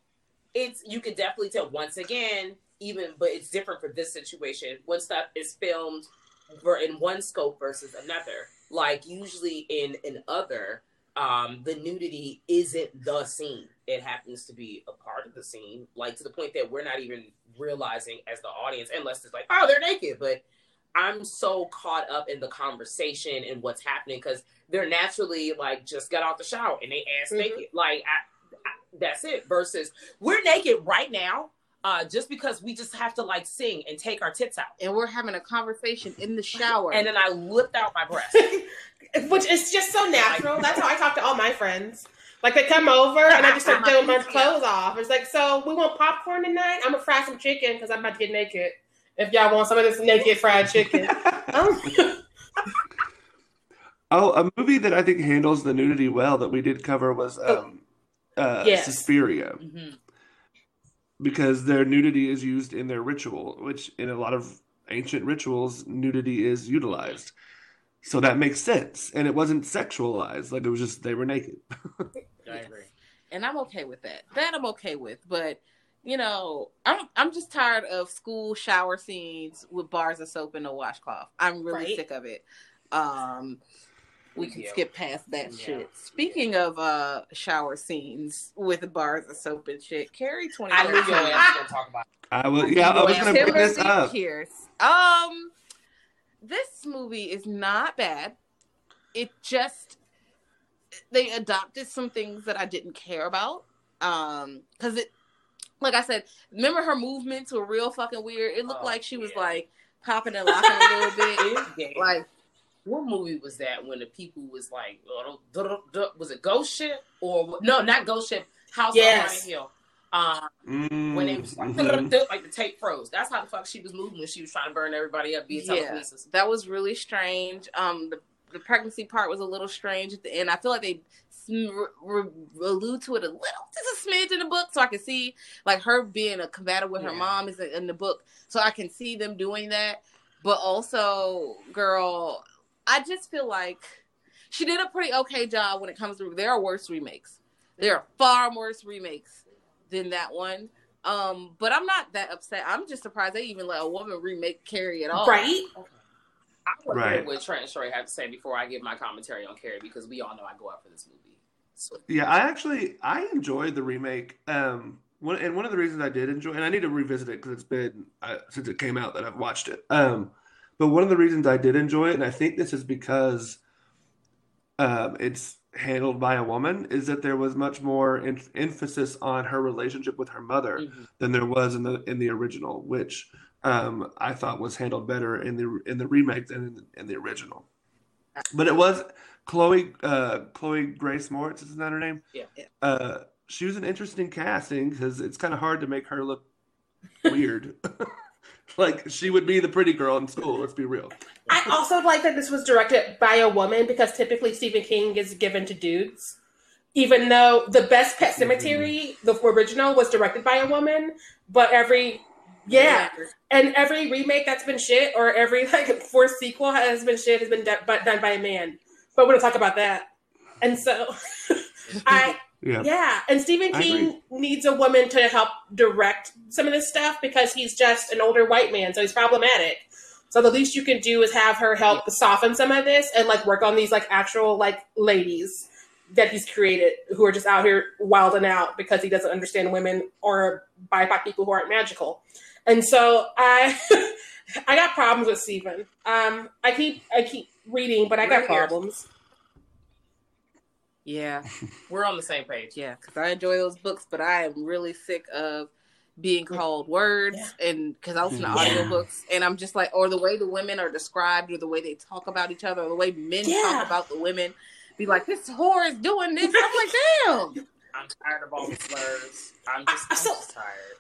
it's you could definitely tell once again, even, but it's different for this situation when stuff is filmed for in one scope versus another. Like usually in in other, um, the nudity isn't the scene. It happens to be a part of the scene, like to the point that we're not even realizing as the audience, unless it's like, oh, they're naked. But I'm so caught up in the conversation and what's happening because they're naturally like just got out the shower and they ass Mhm. naked. Like I, that's it. Versus we're naked right now, uh, just because we just have to like sing and take our tits out. And we're having a conversation in the shower. And then I lift out my breast. Which is just so natural. That's how I talk to all my friends. Like they come over and I just start doing my clothes off. It's like, so we want popcorn tonight? I'm gonna fry some chicken because I'm about to get naked. If y'all want some of this naked fried chicken. Um, Oh, a movie that I think handles the nudity well that we did cover was um, uh, Yes. Suspiria, Mhm. because their nudity is used in their ritual, which in a lot of ancient rituals, nudity is utilized. So that makes sense, and it wasn't sexualized; like it was just they were naked. I agree. and I'm okay with that. That I'm okay with, but you know, I'm I'm just tired of school shower scenes with bars of soap and a washcloth. I'm really Right. sick of it. Um, we can Yeah. skip past that Yeah. shit. Speaking of uh shower scenes with bars of soap and shit, Carrie twenty. I knew your ass was gonna talk about. I was, yeah, I was going to bring this up. Pierce. Um, this movie is not bad. It just they adopted some things that I didn't care about. Um, because it, like I said, remember her movements were real fucking weird. It looked Oh, like she was yeah. like popping and locking a little bit. Like what movie was that when the people was like, was it Ghost Ship or no, not Ghost Ship, House Yes. on Haunted Hill. Um, Mm, when it was like, mhm. like the tape froze. That's how the fuck she was moving when she was trying to burn everybody up, be a telekinesis. that was really strange. Um, the the pregnancy part was a little strange at the end. I feel like they sm- re- allude to it a little, just a smidge in the book, so I can see like her being a combative with her mom is in the book, so I can see them doing that. But also, girl, I just feel like she did a pretty okay job when it comes to. There are worse remakes. There are far worse remakes than that one. Um, but I'm not that upset. I'm just surprised they even let a woman remake Carrie at all. right? I want to hear Right. what Trent and Troy have to say before I give my commentary on Carrie because we all know I go out for this movie. So, Yeah, I actually I enjoyed the remake. Um, one and one of the reasons I did enjoy, and I need to revisit it because it's been uh, since it came out that I've watched it. Um, but one of the reasons I did enjoy it, and I think this is because um, it's handled by a woman, is that there was much more en emphasis on her relationship with her mother Mhm. than there was in the in the original, which um, I thought was handled better in the in the remake than in the, in the original. But it was Chloe uh, Chloe Grace Moretz, isn't that her name? Yeah. Uh, she was an interesting casting because it's kind of hard to make her look weird. like she would be the pretty girl in school. Let's be real. I also like that this was directed by a woman because typically Stephen King is given to dudes. Even though the best Pet mm-hmm. Cemetery, the original, was directed by a woman, but every yeah, and every remake that's been shit or every like fourth sequel has been shit has been de- but done by a man. But we're gonna talk about that. And so, I Yeah. yeah, and Stephen King needs a woman to help direct some of this stuff because he's just an older white man, so he's problematic. So the least you can do is have her help soften some of this and like work on these like actual like ladies that he's created who are just out here wilding out because he doesn't understand women or BIPOC people who aren't magical. And so I I got problems with Stephen. Um I keep I keep reading, but I got Right problems. Yeah, We're on the same page. yeah, because I enjoy those books, but I am really sick of being called words and because I listen to Yeah. audiobooks and I'm just like, or the way the women are described, or the way they talk about each other, or the way men Yeah. talk about the women. Be like, this whore is doing this. I'm like, damn. I'm tired of all the slurs. I'm just, I'm So- just tired.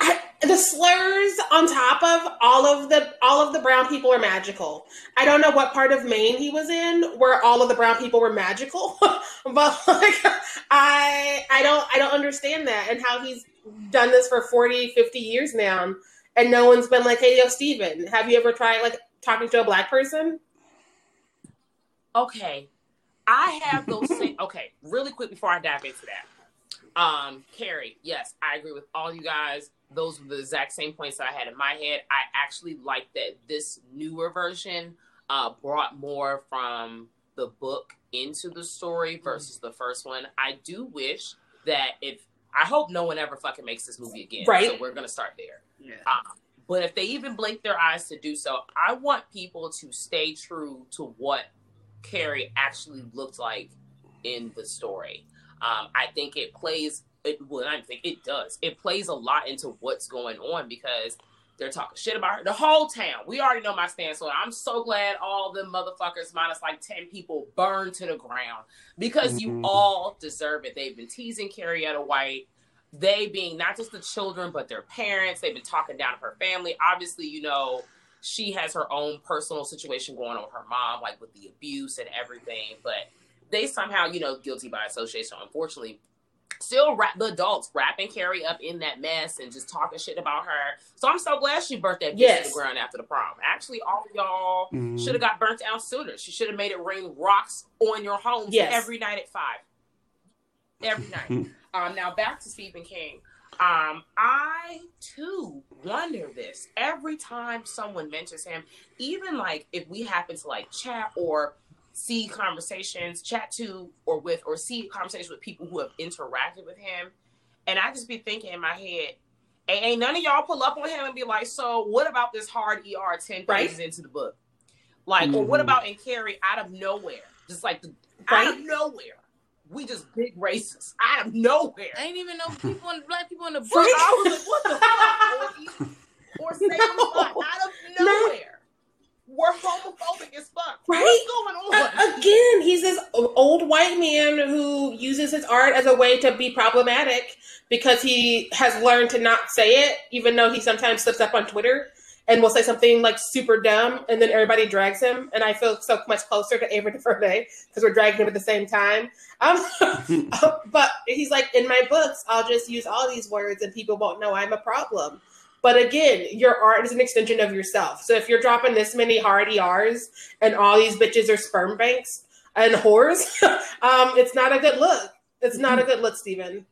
I, the slurs on top of all of the all of the brown people are magical. I don't know what part of Maine he was in where all of the brown people were magical, but like I I don't I don't understand that and how he's done this for 40, 50 years now and no one's been like, "Hey, yo, Steven, have you ever tried like talking to a black person?" okay, I have those same. Okay, really quick before I dive into that. Um, Carrie, yes, I agree with all you guys. Those were the exact same points that I had in my head. I actually like that this newer version uh, brought more from the book into the story versus the first one. I do wish that if I hope no one ever fucking makes this movie again. Right. So we're gonna start there. Yeah. Um, but if they even blink their eyes to do so, I want people to stay true to what Carrie actually looked like in the story. Um, I think it plays. It, well, I think it does. It plays a lot into what's going on because they're talking shit about her. The whole town. We already know my stance on it. I'm so glad all the motherfuckers, minus like 10 people, burned to the ground because you Mhm. all deserve it. They've been teasing Carrietta White. They being not just the children, but their parents. They've been talking down to her family. Obviously, you know, she has her own personal situation going on with her mom, like with the abuse and everything. But they somehow, you know, guilty by association, unfortunately, still wrap the adults wrapping Carrie up in that mess and just talking shit about her. So I'm so glad she burnt that bitch to the ground after the prom. Actually, all of y'all Mhm. should have got burnt down sooner. She should have made it rain rocks on your homes Yes. every night at five. Every night. um, now back to Stephen King. Um, I too wonder this every time someone mentions him, even like if we happen to like chat or see conversations, chat to or with, or see conversations with people who have interacted with him, and I just be thinking in my head, "Hey, ain't none of y'all pull up on him and be like, so what about this hard ER ten Right. pages into the book? Like, or what Mhm. about in Carrie out of nowhere, just like the out of nowhere, we just big racists out of nowhere. I ain't even know people in black people in the book. I was like, what the fuck? Or, or say No. out of nowhere. We're homophobic as fuck. Right? What's going on? Uh, again, he's this old white man who uses his art as a way to be problematic because he has learned to not say it, even though he sometimes slips up on Twitter and will say something like super dumb, and then everybody drags him. And I feel so much closer to Ava DuVernay because we're dragging him at the same time. Um, but he's like, in my books, I'll just use all these words, and people won't know I'm a problem. But again, your art is an extension of yourself. So if you're dropping this many hard ERs and all these bitches are sperm banks and whores, um, it's not a good look. It's not a good look, Steven.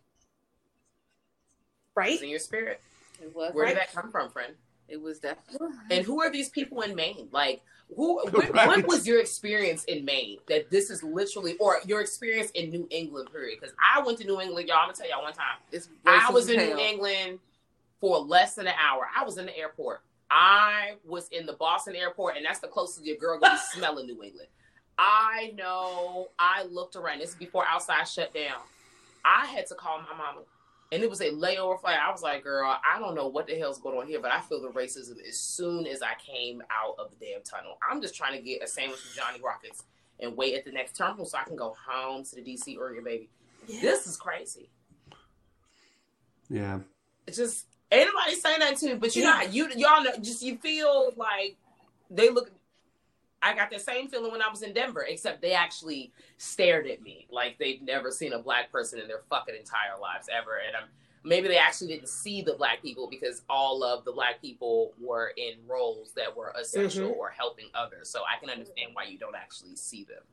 Right? It's in your spirit. It was. Where Right. did that come from, friend? It was definitely. And who are these people in Maine? Like, who? What, Right. what was your experience in Maine? That this is literally, or your experience in New England, period? Because I went to New England, y'all. I'm gonna tell y'all one time. It's I was in hell. New England for less than an hour. I was in the airport. I was in the Boston airport, and that's the closest your girl gonna be smelling New England. I know. I looked around. This is before outside shut down. I had to call my mama, and it was a layover flight. I was like, "Girl, I don't know what the hell's going on here, but I feel the racism as soon as I came out of the damn tunnel. I'm just trying to get a sandwich from Johnny Rockets and wait at the next terminal so I can go home to the DC area, baby. This is crazy. Yeah. It's just ain't nobody saying that to me, but you Yeah. know, you y'all know, just you feel like they look. I got the same feeling when I was in Denver, except they actually stared at me like they'd never seen a black person in their fucking entire lives ever, and I'm. Maybe they actually didn't see the black people because all of the black people were in roles that were essential Mhm. or helping others. So I can understand why you don't actually see them.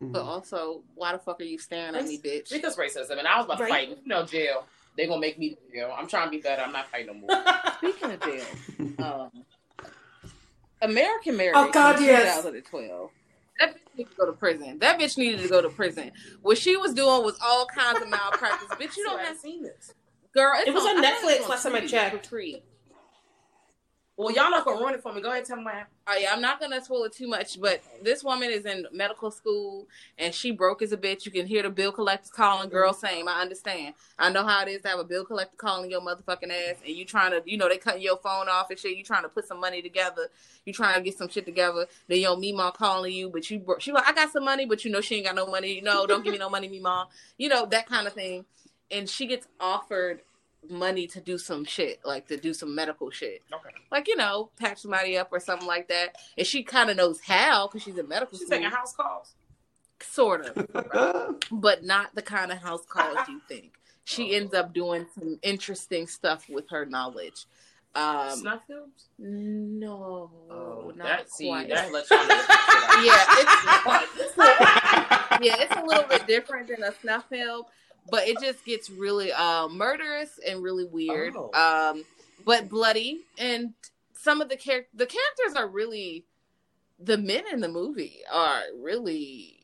But also, why the fuck are you staring at me, bitch? Because racism. And I was about Right. to fight, you know, jail. They're gonna make me do jail. I'm trying to be better. I'm not fighting no more. Speaking of jail, um, American Mary. Oh, God, from yes. 2012. That bitch needed to go to prison. That bitch needed to go to prison. What she was doing was all kinds of malpractice. bitch, you don't have seen this. girl. It's It was on I think Netflix last time I checked. for free. Well, y'all not gonna ruin it for me. Go ahead, tell me what happened. Oh yeah, I'm not gonna spoil it too much, but this woman is in medical school and she broke as a bitch. You can hear the bill collectors calling, girl mm-hmm. same. I understand. I know how it is to have a bill collector calling your motherfucking ass and you trying to, you know, they cutting your phone off and shit. You trying to put some money together. You trying to get some shit together. Then your Mima calling you, but you bro- she like, I got some money, but you know she ain't got no money. You know, don't give me no money, Mima. You know, that kind of thing. And she gets offered money to do some shit, like to do some medical shit Okay. like you know, patch somebody up or something like that. And she kind of knows how because she's in medical She's school, taking house calls. sort of, but not the kind of house calls you think. She ends up doing some interesting stuff with her knowledge. Um, Snuff films. no, Oh, not that see quite. that lets y'all know. yeah, it's yeah, it's a little bit different than a snuff film, but it just gets really uh, murderous and really weird. Oh. Um, but bloody, and some of the char- the characters are really the men in the movie are really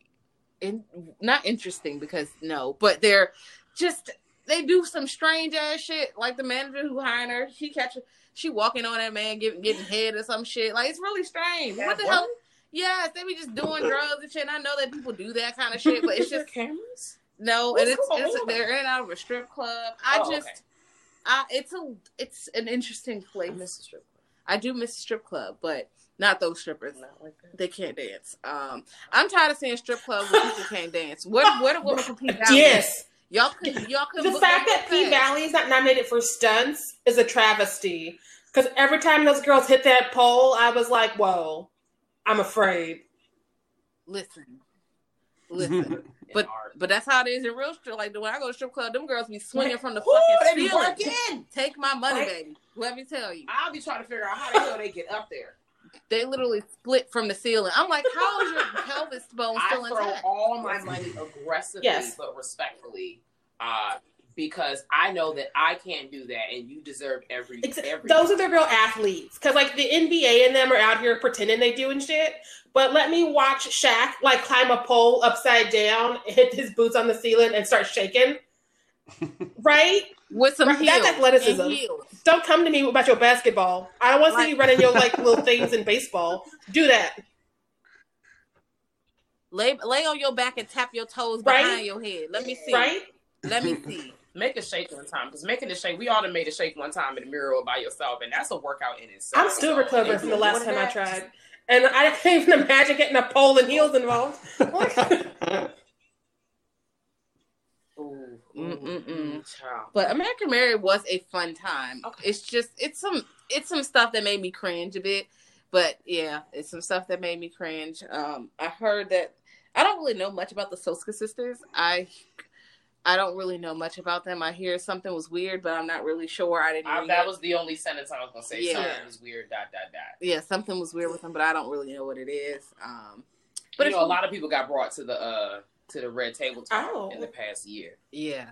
in, not interesting because no, but they're just they do some strange ass shit. Like the manager who hired her, she catch she walking on that man getting getting head or some shit. Like it's really strange. what the hell? Yes, they be just doing drugs and shit. And I know that people do that kind of shit, but it's just cameras. No, What's and it's, going it's they're in and out of a strip club. I Oh, just, okay. I it's a it's an interesting place. I miss the strip club. I do miss strip club, but not those strippers. Not like that. They can't dance. Um, I'm tired of seeing strip clubs where people can't dance. What what do women compete down Yes. Y'all could y'all could The fact that P Valley is not nominated for stunts is a travesty. Because every time those girls hit that pole, I was like, "Whoa, I'm afraid." listen, listen. but but that's how it is in real strip. Like when I go to strip club, them girls be swinging from the Ooh, they fucking be ceiling. working. Take my money, Right. baby. Let me tell you, I'll be trying to figure out how the hell they get up there. they literally split from the ceiling. I'm like, how is your pelvis bone I still throw intact? all my money aggressively Yes. but respectfully, uh, because I know that I can't do that, and you deserve every every. those are the real athletes. Because like the NBA and them are out here pretending they doing shit. But let me watch Shaq like climb a pole upside down, hit his boots on the ceiling, and start shaking. right? With some Right, heels. that's athleticism. and heels. Don't come to me about your basketball. I don't want to see you running your like little things in baseball. Do that. Lay lay on your back and tap your toes Right? behind your head. Let me see. Right? Let me see. Make a shake one time because making a shake, we all made a shake one time in the mirror by yourself, and that's a workout in itself. I'm still So, recovering from the last doing time I tried. And I can't even imagine getting a pole and heels involved. Ooh, mm, child. But American Mary was a fun time. Okay. It's just it's some it's some stuff that made me cringe a bit. But yeah, it's some stuff that made me cringe. Um, I heard that I don't really know much about the Soska sisters. I I don't really know much about them. I hear something was weird, but I'm not really sure. I didn't. I, that it. was the only sentence I was gonna say. Yeah. Something was weird. Dot dot dot. yeah, something was weird with them, but I don't really know what it is. Um, But but you know, a lot of people got brought to the uh to the red table talk Oh. in the past year. yeah,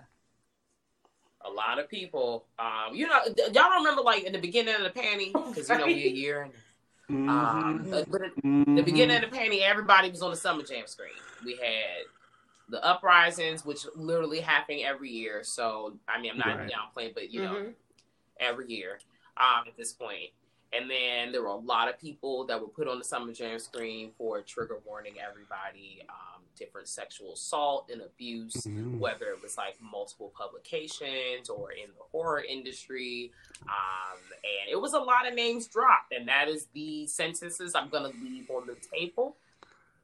A lot of people, um, you know, y'all don't remember like in the beginning of the panty because you know we a year. In, um, Mhm. but but at the beginning of the panty, everybody was on the summer jam screen. We had the uprisings, which literally happening every year. So I mean, I'm not Right. downplaying, but you know, Mhm. every year um, at this point. And then there were a lot of people that were put on the Summer Jam screen for trigger warning everybody, um, different sexual assault and abuse, Mhm. whether it was like multiple publications or in the horror industry. Um, and it was a lot of names dropped. And that is the sentences I'm going to leave on the table.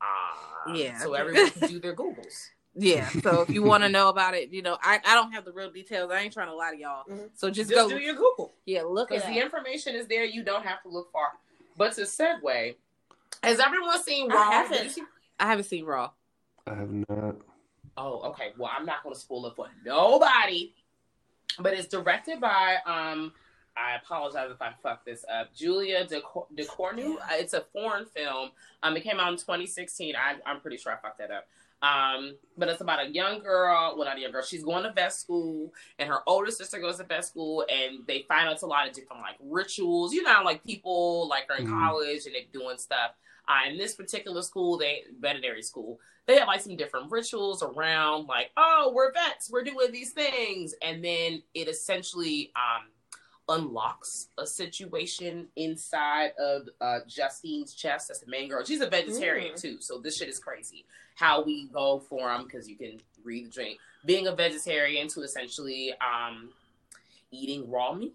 Uh, Yeah. So everyone can do their Googles. yeah. So if you want to know about it, you know, I, I don't have the real details. I ain't trying to lie to y'all. Mhm. So just, Just go. do your Google. yeah, look Because at the information is there, you don't have to look far. But to segue, has everyone seen I Raw? haven't. Did you see- I haven't seen Raw. I have not. Oh, okay. Well, I'm not going to spoil it for nobody. But it's directed by um. I apologize if I fuck this up. Julia De Ducournau. Uh, It's a foreign film. Um, it came out in 2016. I, I'm pretty sure I fucked that up. Um, but it's about a young girl. Well, not a young girl. She's going to vet school, and her older sister goes to vet school, and they find out a lot of different like rituals. You know, like people like are in Mhm. college and they're doing stuff. Uh, in this particular school, they veterinary school, they have like some different rituals around like, oh, we're vets, we're doing these things, and then it essentially um unlocks a situation inside of uh, Justine's chest. That's the main girl. She's a vegetarian Mm. too, so this shit is crazy. How we go for them because you can read the drink. Being a vegetarian to essentially um, eating raw meat,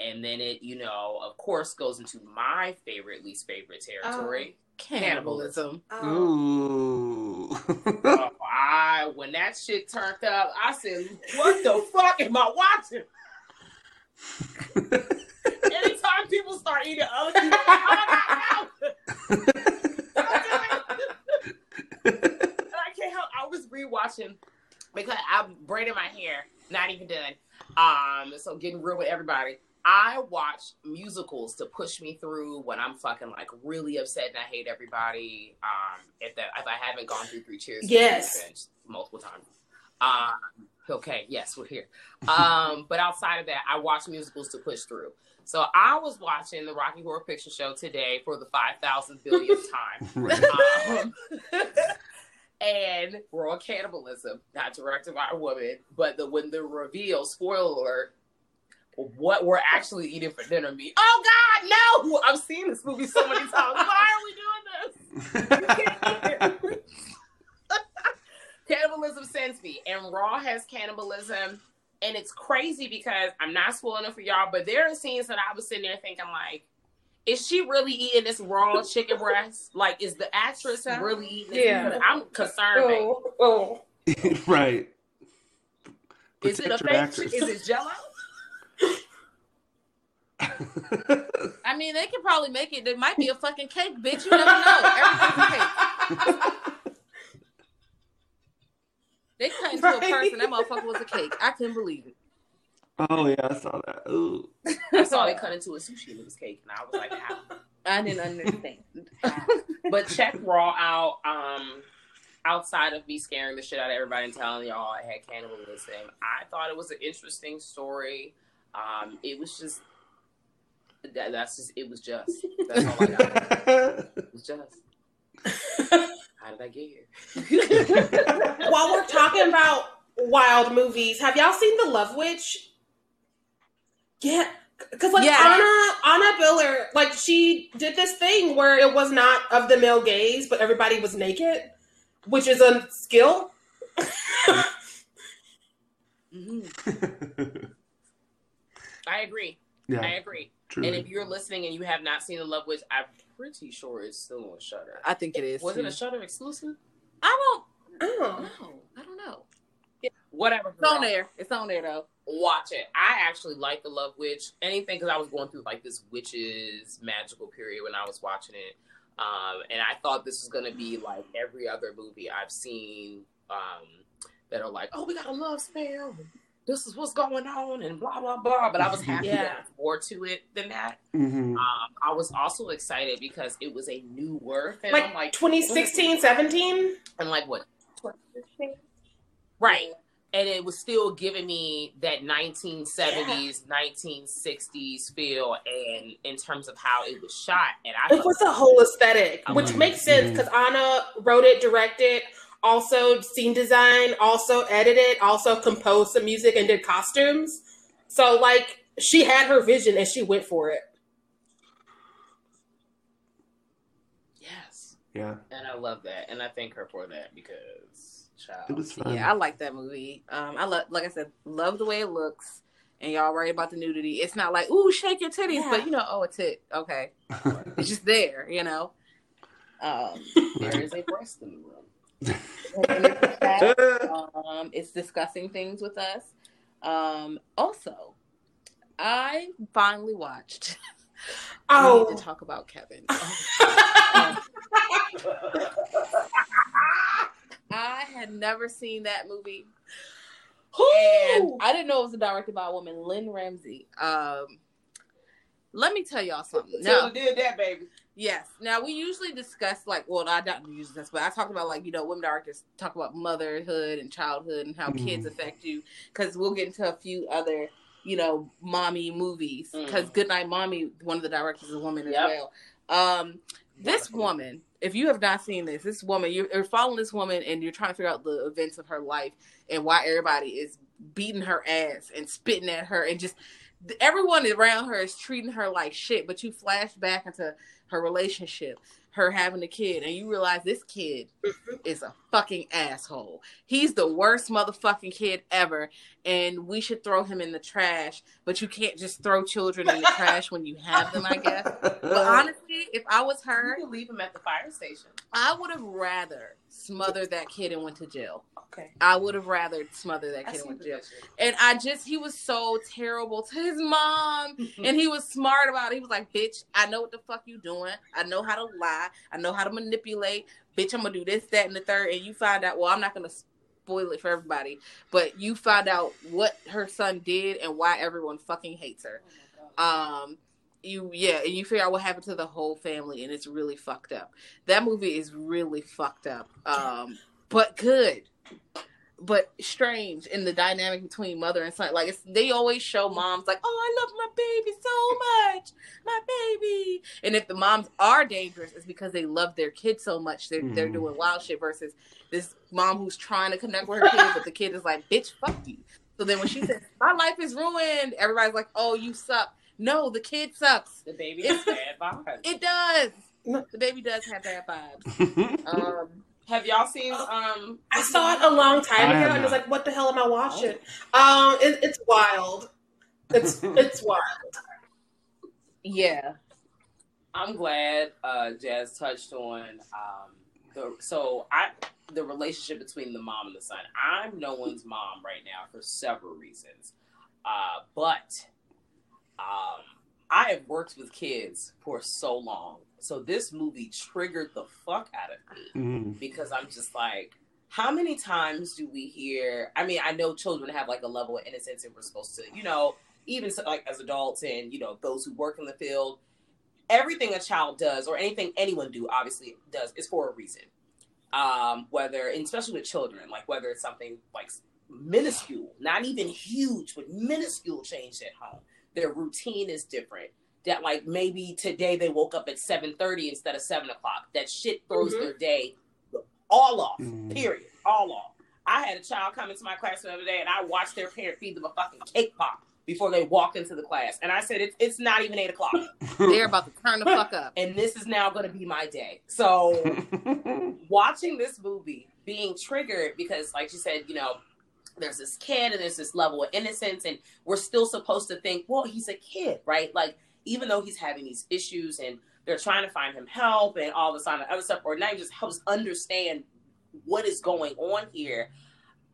and then it, you know, of course, goes into my favorite, least favorite territory. Cannibalism. Ooh. Oh, I when that shit turned up, I said, "What the fuck am I watching?" Anytime people start eating other people, oh my God, no. I can't help. I was rewatching because I'm braiding my hair, not even done. Um, so getting real with everybody. I watch musicals to push me through when I'm fucking like really upset and I hate everybody. Um, if that if I haven't gone through three cheers, Yes. Multiple times. Um, okay, yes, we're here. Um, but outside of that, I watch musicals to push through. So I was watching the Rocky Horror Picture Show today for the five thousand billionth time. Right. Um, and raw cannibalism, not directed by a woman, but the when the reveal, spoiler alert, what we're actually eating for dinner meat. Oh God, no! I've seen this movie so many times. Why are we doing this? Cannibalism sends me, and Raw has cannibalism, and it's crazy because I'm not spoiling it for y'all, but there are scenes that I was sitting there thinking like. Is she really eating this raw chicken breast? Like, is the actress really eating this? Yeah. I'm concerned. Oh, oh. right. Is it a Protect fake? actress. Is it Jello? I mean, they could probably make it. There might be a fucking cake, bitch. You never know. Everything's a cake. They cut into a Right. person. That motherfucker was a cake. I couldn't believe it. oh yeah, I saw that. Ooh. I saw they cut into a sushi and it was cake, and I was like, how? I didn't understand. But check Raw out. Um, outside of me scaring the shit out of everybody and telling y'all I had cannibalism, I thought it was an interesting story. Um, it was just that, that's just it was just that's all I got. It was just. How did I get here? While we're talking about wild movies, have y'all seen The Love Witch? Yeah, because like Yeah. Anna Anna Biller, like she did this thing where it was not of the male gaze, but everybody was naked, which is a skill. Mhm. I agree. Yeah, I agree. truly. And if you're listening and you have not seen The Love Witch, I'm pretty sure it's still on Shudder. I think it is. Was it a. Shudder exclusive? I Oh. don't know. I don't know. Whatever. It's on there. It's on there though. Watch it. I actually like The Love Witch. Anything because I was going through like this witches magical period when I was watching it. Um, and I thought this was gonna be like every other movie I've seen um, that are like, oh, we got a love spell. This is what's going on, and blah blah blah. But I was happy Yeah. that more to it than that. Mhm. Um, I was also excited because it was a newer film, Like, like 2016, 17? and like what, 2015? right? And it was still giving me that 1970s, 1960s feel, and in terms of how it was shot, and I It was a whole aesthetic, which makes sense Mhm. because Anna wrote it, directed, also scene design, also edited, also composed some music and did costumes. So like she had her vision and she went for it. yes, yeah, and I love that, and I thank her for that because, child, it was fun. Yeah, I like that movie. Um, I love, like I said, love the way it looks. And y'all right about the nudity. It's not like, ooh, shake your titties, Yeah. but you know, oh, a tit. Okay, it's just there, you know. Um, there is a breast in the room. Um, it's discussing things with us. Um, also, I finally watched. We Oh, need to talk about Kevin. I had never seen that movie. And I didn't know it was directed by a woman, Lynne Ramsay. Um, let me tell y'all something. Now, did that, baby. yes. Now we usually discuss like, well, I don't use this, but I talked about like you know, women directors talk about motherhood and childhood and how Mhm. kids affect you. Because we'll get into a few other, you know, mommy movies. Because Goodnight Mommy, one of the directors is a woman Yep. as well. Um, this woman, if you have not seen this, this woman, you're, you're following this woman and you're trying to figure out the events of her life and why everybody is beating her ass and spitting at her and just everyone around her is treating her like shit. But you flash back into her relationship, her having a kid, and you realize this kid mm-hmm. is a fucking asshole. He's the worst motherfucking kid ever, and we should throw him in the trash. But you can't just throw children in the trash when you have them, I guess. But honestly, if I was her, You can leave him at the fire station. I would have rather smothered that kid and went to jail. Okay. I would have rather smothered that kid and went to jail. And I just, he was so terrible to his mom. and he was smart about it. He was like, bitch, I know what the fuck you doing. I know how to lie. I know how to manipulate. Bitch, I'm to do this, that, and the third. And you find out, well, I'm not to spoil it for everybody, but you find out what her son did and why everyone fucking hates her. Um, you yeah, and you figure out what happened to the whole family, and it's really fucked up. That movie is really fucked up, um, but good. But strange in the dynamic between mother and son. Like it's, they always show moms like, "Oh, I love my baby so much, my baby." And if the moms are dangerous, it's because they love their kid so much they're they're Mhm. doing wild shit. Versus this mom who's trying to connect with her kid, but the kid is like, "Bitch, fuck you." So then when she says, "My life is ruined," everybody's like, "Oh, you suck." No, the kid sucks. The baby has bad vibes. It does. The baby does have bad vibes. Um, Have y'all seen um I saw it a long time ago, have and I was like, "What the hell am I watching?" Um, it, it's wild. It's it's wild. yeah. I'm glad uh, Jazz touched on um, the so I the relationship between the mom and the son. I'm no one's mom right now for several reasons, uh, but um, I have worked with kids for so long, so this movie triggered the fuck out of me Mhm. because I'm just like, how many times do we hear? I mean, I know children have like a level of innocence, and we're supposed to, you know, even so, like as adults and you know those who work in the field, everything a child does or anything anyone do obviously does is for a reason. Um, whether, and especially with children, like whether it's something like minuscule, not even huge, but minuscule change at home. Their routine is different. That like maybe today they woke up at seven thirty instead of seven o'clock. That shit throws Mhm. their day all off. Mhm. Period. All off. I had a child come into my class the other day, and I watched their parent feed them a fucking cake pop before they walked into the class. And I said, it's, it's not even eight o'clock, They're about to turn the fuck up. and this is now going to be my day. So watching this movie being triggered because like you said you know there's this kid and there's this level of innocence and we're still supposed to think well he's a kid right like even though he's having these issues and they're trying to find him help and all this on other stuff or not even just helps understand what is going on here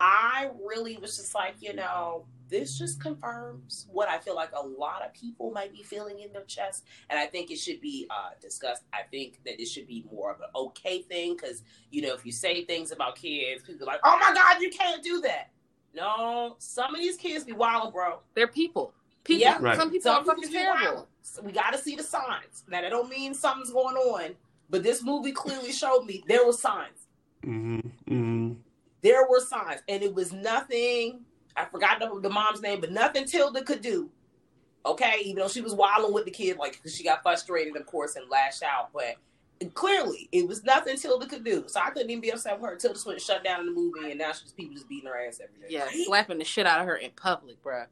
i really was just like you know this just confirms what i feel like a lot of people might be feeling in their chest and I think it should be uh, discussed. I think that it should be more of an okay thing because you know if you say things about kids, people are like, "Oh my God, you can't do that." No, some of these kids be wild, bro. They're people. People. Yeah. Right. Some people Some are fucking people be terrible. Wild. So we got to see the signs. Now that don't mean something's going on, but this movie clearly showed me there were signs. Mhm. Mhm. There were signs, and it was nothing. I forgot the, the mom's name, but nothing Tilda could do. Okay, even though she was wilding with the kid, like she got frustrated, of course, and lashed out. But clearly, it was nothing Tilda could do. So I couldn't even be upset with her. Tilda went shut down in the movie, and now she's people just beating her ass every day. Yeah, Right? slapping the shit out of her in public, bruh.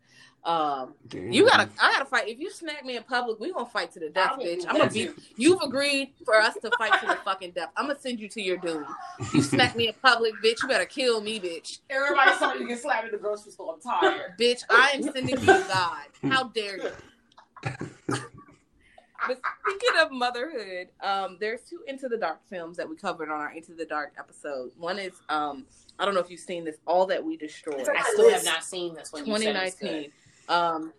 Um, Damn. you gotta, I gotta fight. If you smack me in public, we gonna fight to the death, bitch. I'm gonna that be. You've agreed for us to fight to the fucking death. I'm gonna send you to your doom. You smack me in public, bitch. You better kill me, bitch. Everybody saw you get slapped in the grocery store. I'm tired. Bitch, I am sending you to God. How dare you? But speaking of motherhood, um, there's two Into the Dark films that we covered on our Into the Dark episode. One is, um, I don't know if you've seen this, All That We Destroyed. I still have not seen this one. You said it's good. 2019. Um,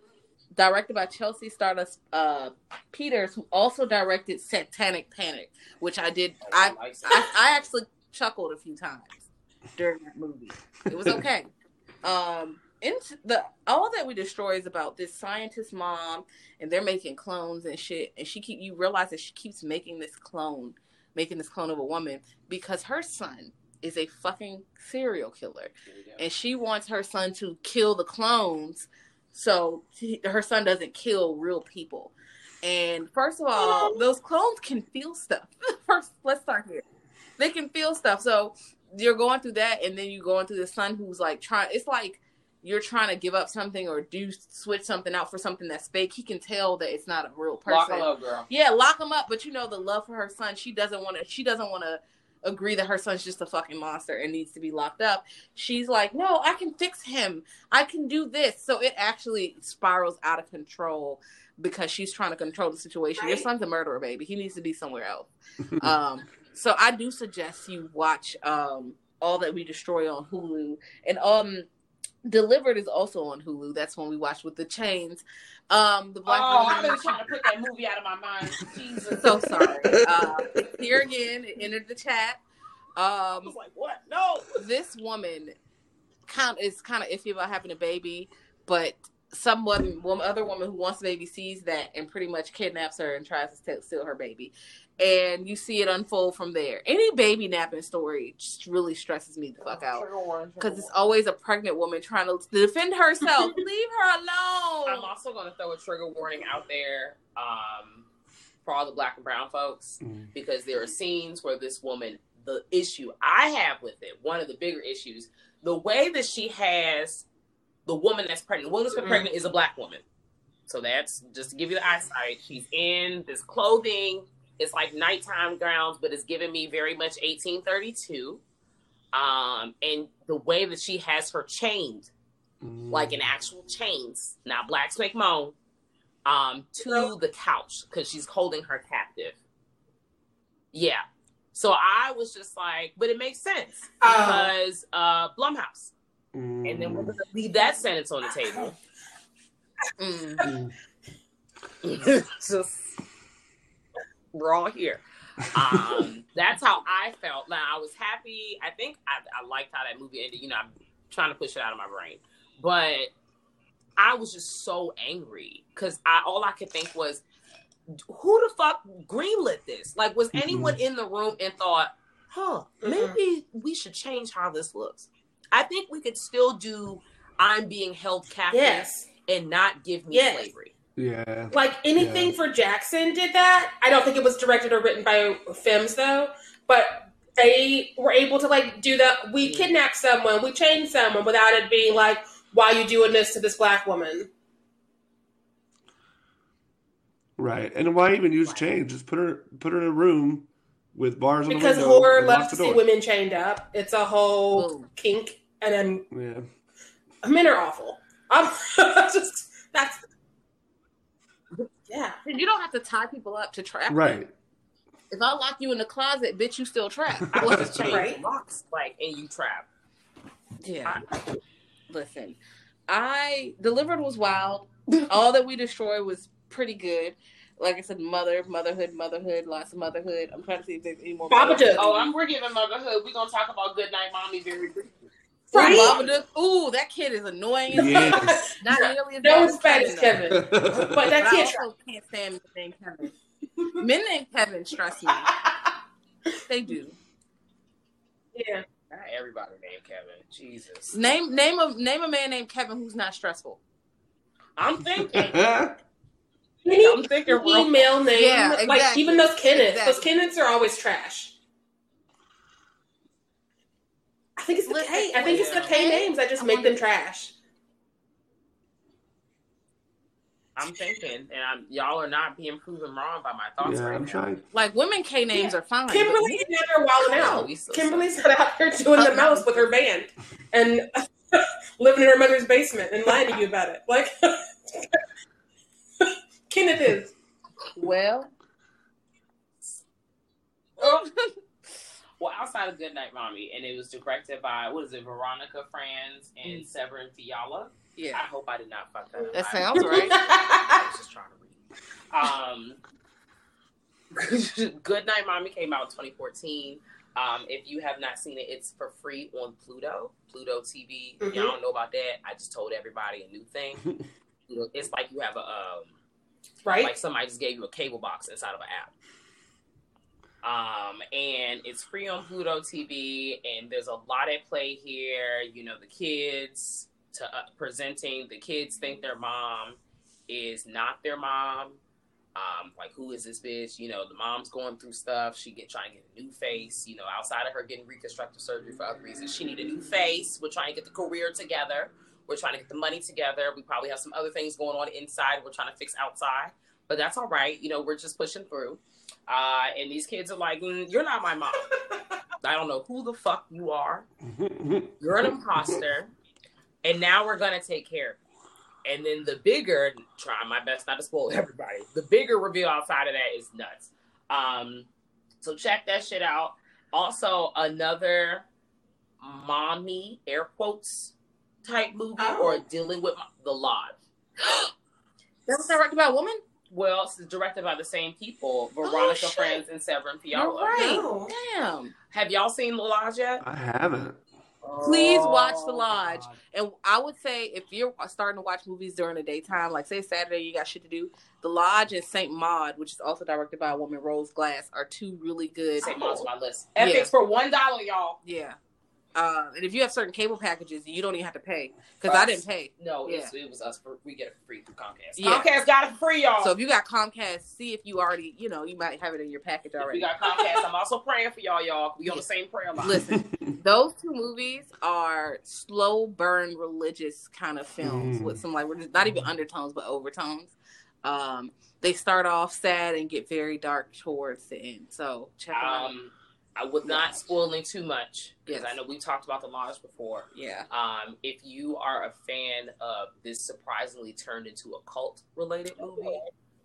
directed by Chelsea Stardust uh, Peters, who also directed Satanic Panic, which I did. I, like I I actually chuckled a few times during that movie. It was okay. um, into the all that we destroy is about this scientist mom, and they're making clones and shit. And she keep you realize that she keeps making this clone, making this clone of a woman because her son is a fucking serial killer and she wants her son to kill the clones so he- her son doesn't kill real people. And first of all, those clones can feel stuff. First, let's start here. They can feel stuff. So you're going through that, and then you're going through the son who's like trying. It's like you're trying to give up something or do switch something out for something that's fake. He can tell that it's not a real person. Lock her up, girl. Yeah, lock him up. But you know the love for her son. She doesn't want to. She doesn't want to agree that her son's just a fucking monster and needs to be locked up. She's like, no, I can fix him. I can do this. So it actually spirals out of control because she's trying to control the situation. Your son's a murderer, baby. He needs to be somewhere else. um, so I do suggest you watch um, All That We Destroy on Hulu. And um, Delivered is also on Hulu. That's when we watch with the chains. Um, the Black Oh, I've been trying to put that movie out of my mind. Jesus. so sorry. Uh, here again, it entered the chat. I Um, was like, what? No. this woman count is kind of iffy about having a baby, but some woman, woman, other woman who wants the baby sees that and pretty much kidnaps her and tries to steal- steal her baby, and you see it unfold from there. Any baby napping story just really stresses me the fuck out Trigger warning, trigger because it's always a pregnant woman trying to defend herself. Leave her alone. I'm also going to throw a trigger warning out there um, for all the black and brown folks Mm. because there are scenes where this woman, the issue I have with it, one of the bigger issues, the way that she has the woman that's pregnant, the woman that's Mm-hmm. pregnant is a black woman. So that's just to give you the eyesight. She's in this clothing. It's like nighttime gowns, but it's giving me very much 1832. Um, and the way that she has her chained Mm. like in actual chains, not Black Snake Moan, um, to the couch because she's holding her captive. Yeah. So I was just like, but it makes sense Oh. because uh Blumhouse. Mm. And then we're gonna leave that sentence on the table. Mm. Mm. just we're all here. Um, that's how I felt. Now I was happy. I think I, I liked how that movie ended. You know, I'm trying to push it out of my brain, but I was just so angry because I all I could think was, who the fuck greenlit this? Like, was anyone in the room and thought, huh, maybe we should change how this looks? I think we could still do. I'm being held captive Yes. and not give me Yes. slavery. Yeah. Like anything Yeah. for Jackson did that. I don't think it was directed or written by Femmes though, but they were able to like do that. We mm-hmm. kidnapped someone, we chained someone without it being like, why you doing this to this black woman? Right. And why even use chains? Just put her put her in a room with bars on Because the window. horror loves to see women chained up. It's a whole Boom. kink, and then Yeah. men are awful. I'm just that's yeah. And you don't have to tie people up to trap. them. Right. If I lock you in the closet, bitch, you still trapped. I What's was the just change Right. locks, like, and you trap. Yeah. Listen, I delivered was wild. All that we destroyed was pretty good. Like I said, mother, motherhood, motherhood, lots of motherhood. I'm trying to see if there's any more. Babadook. motherhood. Oh, I'm we're giving motherhood. We're gonna talk about Good Night Mommy very briefly. Ooh, Right? Babadook. Ooh, that kid is annoying. Yes. Not nearly as No bad as respect Kevin. though. Kevin, but But that I kid. also can't stand men named Kevin. Men named Kevin stress me. They do. Yeah. Not everybody named Kevin. Jesus. Name name a name a man named Kevin who's not stressful. I'm thinking. Any I'm thinking real. email name, Yeah, like exactly. even those Kenneths. Those Exactly. Kenneths are always trash. I think it's the Listen, K. I think it's the K yeah. names that just I make them trash. I'm thinking, and I'm, y'all are not being proven wrong by my thoughts yeah, right I'm now. trying. Like women K names are fine. but Kimberly's men- never wilding Oh, out. we so Kimberly's not out here doing the most with her band and living in her mother's basement and lying to you about it. Like Kenneth is. Well, oh. Well, outside of Good Night Mommy, and it was directed by what is it, Veronika Franz and Severin Fiala. yeah, I hope I did not fuck that up. that I- sounds right. I was just trying to read. Um, Good Night Mommy came out in 2014. Um, if you have not seen it, it's for free on Pluto, Pluto TV. If y'all don't know about that, I just told everybody a new thing. It's like you have a um, right? like somebody just gave you a cable box inside of an app. Um, and it's free on Pluto TV, and there's a lot at play here. You know, the kids to uh, presenting the kids think their mom is not their mom. Um, like who is this bitch? You know, the mom's going through stuff. She get trying to get a new face. You know, outside of her getting reconstructive surgery for other reasons, she need a new face. We're trying to get the career together. We're trying to get the money together. We probably have some other things going on inside. We're trying to fix outside, but that's all right. You know, we're just pushing through. Uh, and these kids are like, mm, "You're not my mom. I don't know who the fuck you are. You're an imposter, and now we're gonna take care of you." And then the bigger, trying my best not to spoil everybody. The bigger reveal outside of that is nuts. Um, so check that shit out. Also, another mommy air quotes type movie Oh. or dealing with the lodge. That was directed by a woman. Well, it's directed by the same people, oh, Veronika shit. Franz and Severin You're Fiala. right. No. Damn. Have y'all seen The Lodge yet? I haven't. Please watch The Oh, Lodge. God. And I would say if you're starting to watch movies during the daytime, like say Saturday, you got shit to do. The Lodge and Saint Maud, which is also directed by a woman, Rose Glass, are two really good. St. Maud's on my list. Yeah. For one dollar, y'all. Yeah. Uh, and if you have certain cable packages, you don't even have to pay because I didn't pay. No, Yeah. it's, it was us. For, we get it for free through Comcast. Yeah. Comcast got it for free, y'all. So if you got Comcast, see if you already, you know, you might have it in your package If already. we got Comcast. I'm also praying for y'all, y'all. We on the same prayer line. Listen, those two movies are slow burn religious kind of films Mm. with some like not even undertones but overtones. Um, they start off sad and get very dark towards the end. So check them out. I would not spoiling too much because Yes. I know we talked about the lodge before. Yeah. Um, if you are a fan of this surprisingly turned into a cult related movie,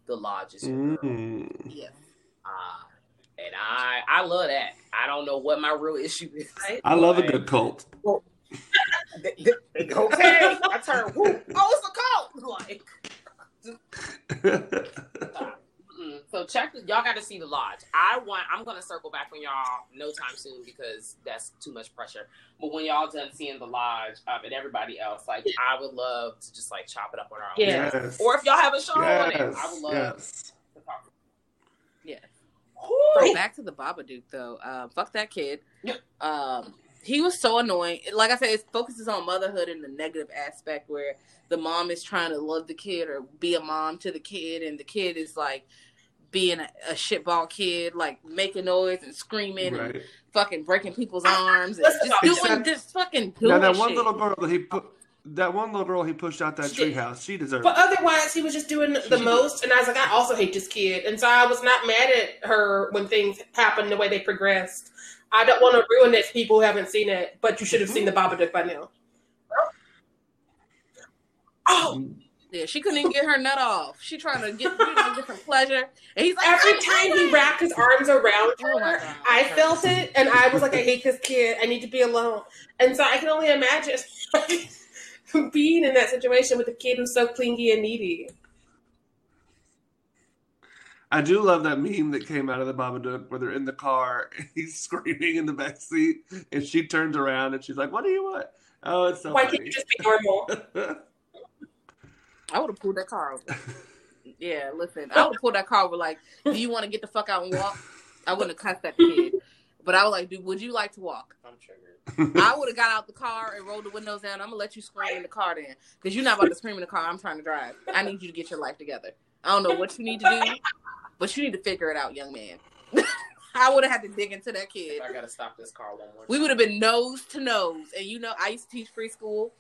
The Lodge is. Mm. Yeah. Uh, and I I love that. I don't know what my real issue is. I love a good cult. okay, I turn. Woo, oh, it's a cult. Like, so check. The, y'all got to see the lodge. I want. I'm gonna circle back on y'all no time soon because that's too much pressure. But when y'all done seeing the lodge um, and everybody else, like I would love to just like chop it up on our own. Yeah. yes. Or if y'all have a show on it, yes. I would love yes. to talk. Yeah. So back to the Babadook though. Um, fuck that kid. Yeah. Um, he was so annoying. Like I said, it focuses on motherhood and the negative aspect where the mom is trying to love the kid or be a mom to the kid, and the kid is like being a, a shitball kid, like making noise and screaming and fucking breaking people's arms and just Except- doing just fucking doing Now that one shit. little girl that he put, that one little girl he pushed out that She did. treehouse, she deserved. But it. otherwise, he was just doing the most, and I was like, I also hate this kid, and so I was not mad at her when things happened the way they progressed. I don't want to ruin it for people who haven't seen it, but you should have seen the Babadook by now. Mm-hmm. Oh, Yeah, she couldn't even get her nut off. She trying to get you know, get some pleasure, and he's like, every time he wrapped his arms around Oh her, God. I felt it, and I was like, I hate this kid. I need to be alone. And so I can only imagine being in that situation with a kid who's so clingy and needy. I do love that meme that came out of the Babadook where they're in the car and he's screaming in the back seat and she turns around and she's like, "What do you want?" Oh, it's so Why funny. can't you just be normal? I would have pulled that car over. Yeah, listen, I would have pulled that car over. Like, do you want to get the fuck out and walk? I wouldn't have cussed that kid, but I was like, dude, would you like to walk? I'm triggered. I would have got out the car and rolled the windows down. I'm gonna let you scream in the car then, because you're not about to scream in the car. I'm trying to drive. I need you to get your life together. I don't know what you need to do, but you need to figure it out, young man. I would have had to dig into that kid. I gotta stop this car one more. We would have been nose to nose, and you know, I used to teach preschool.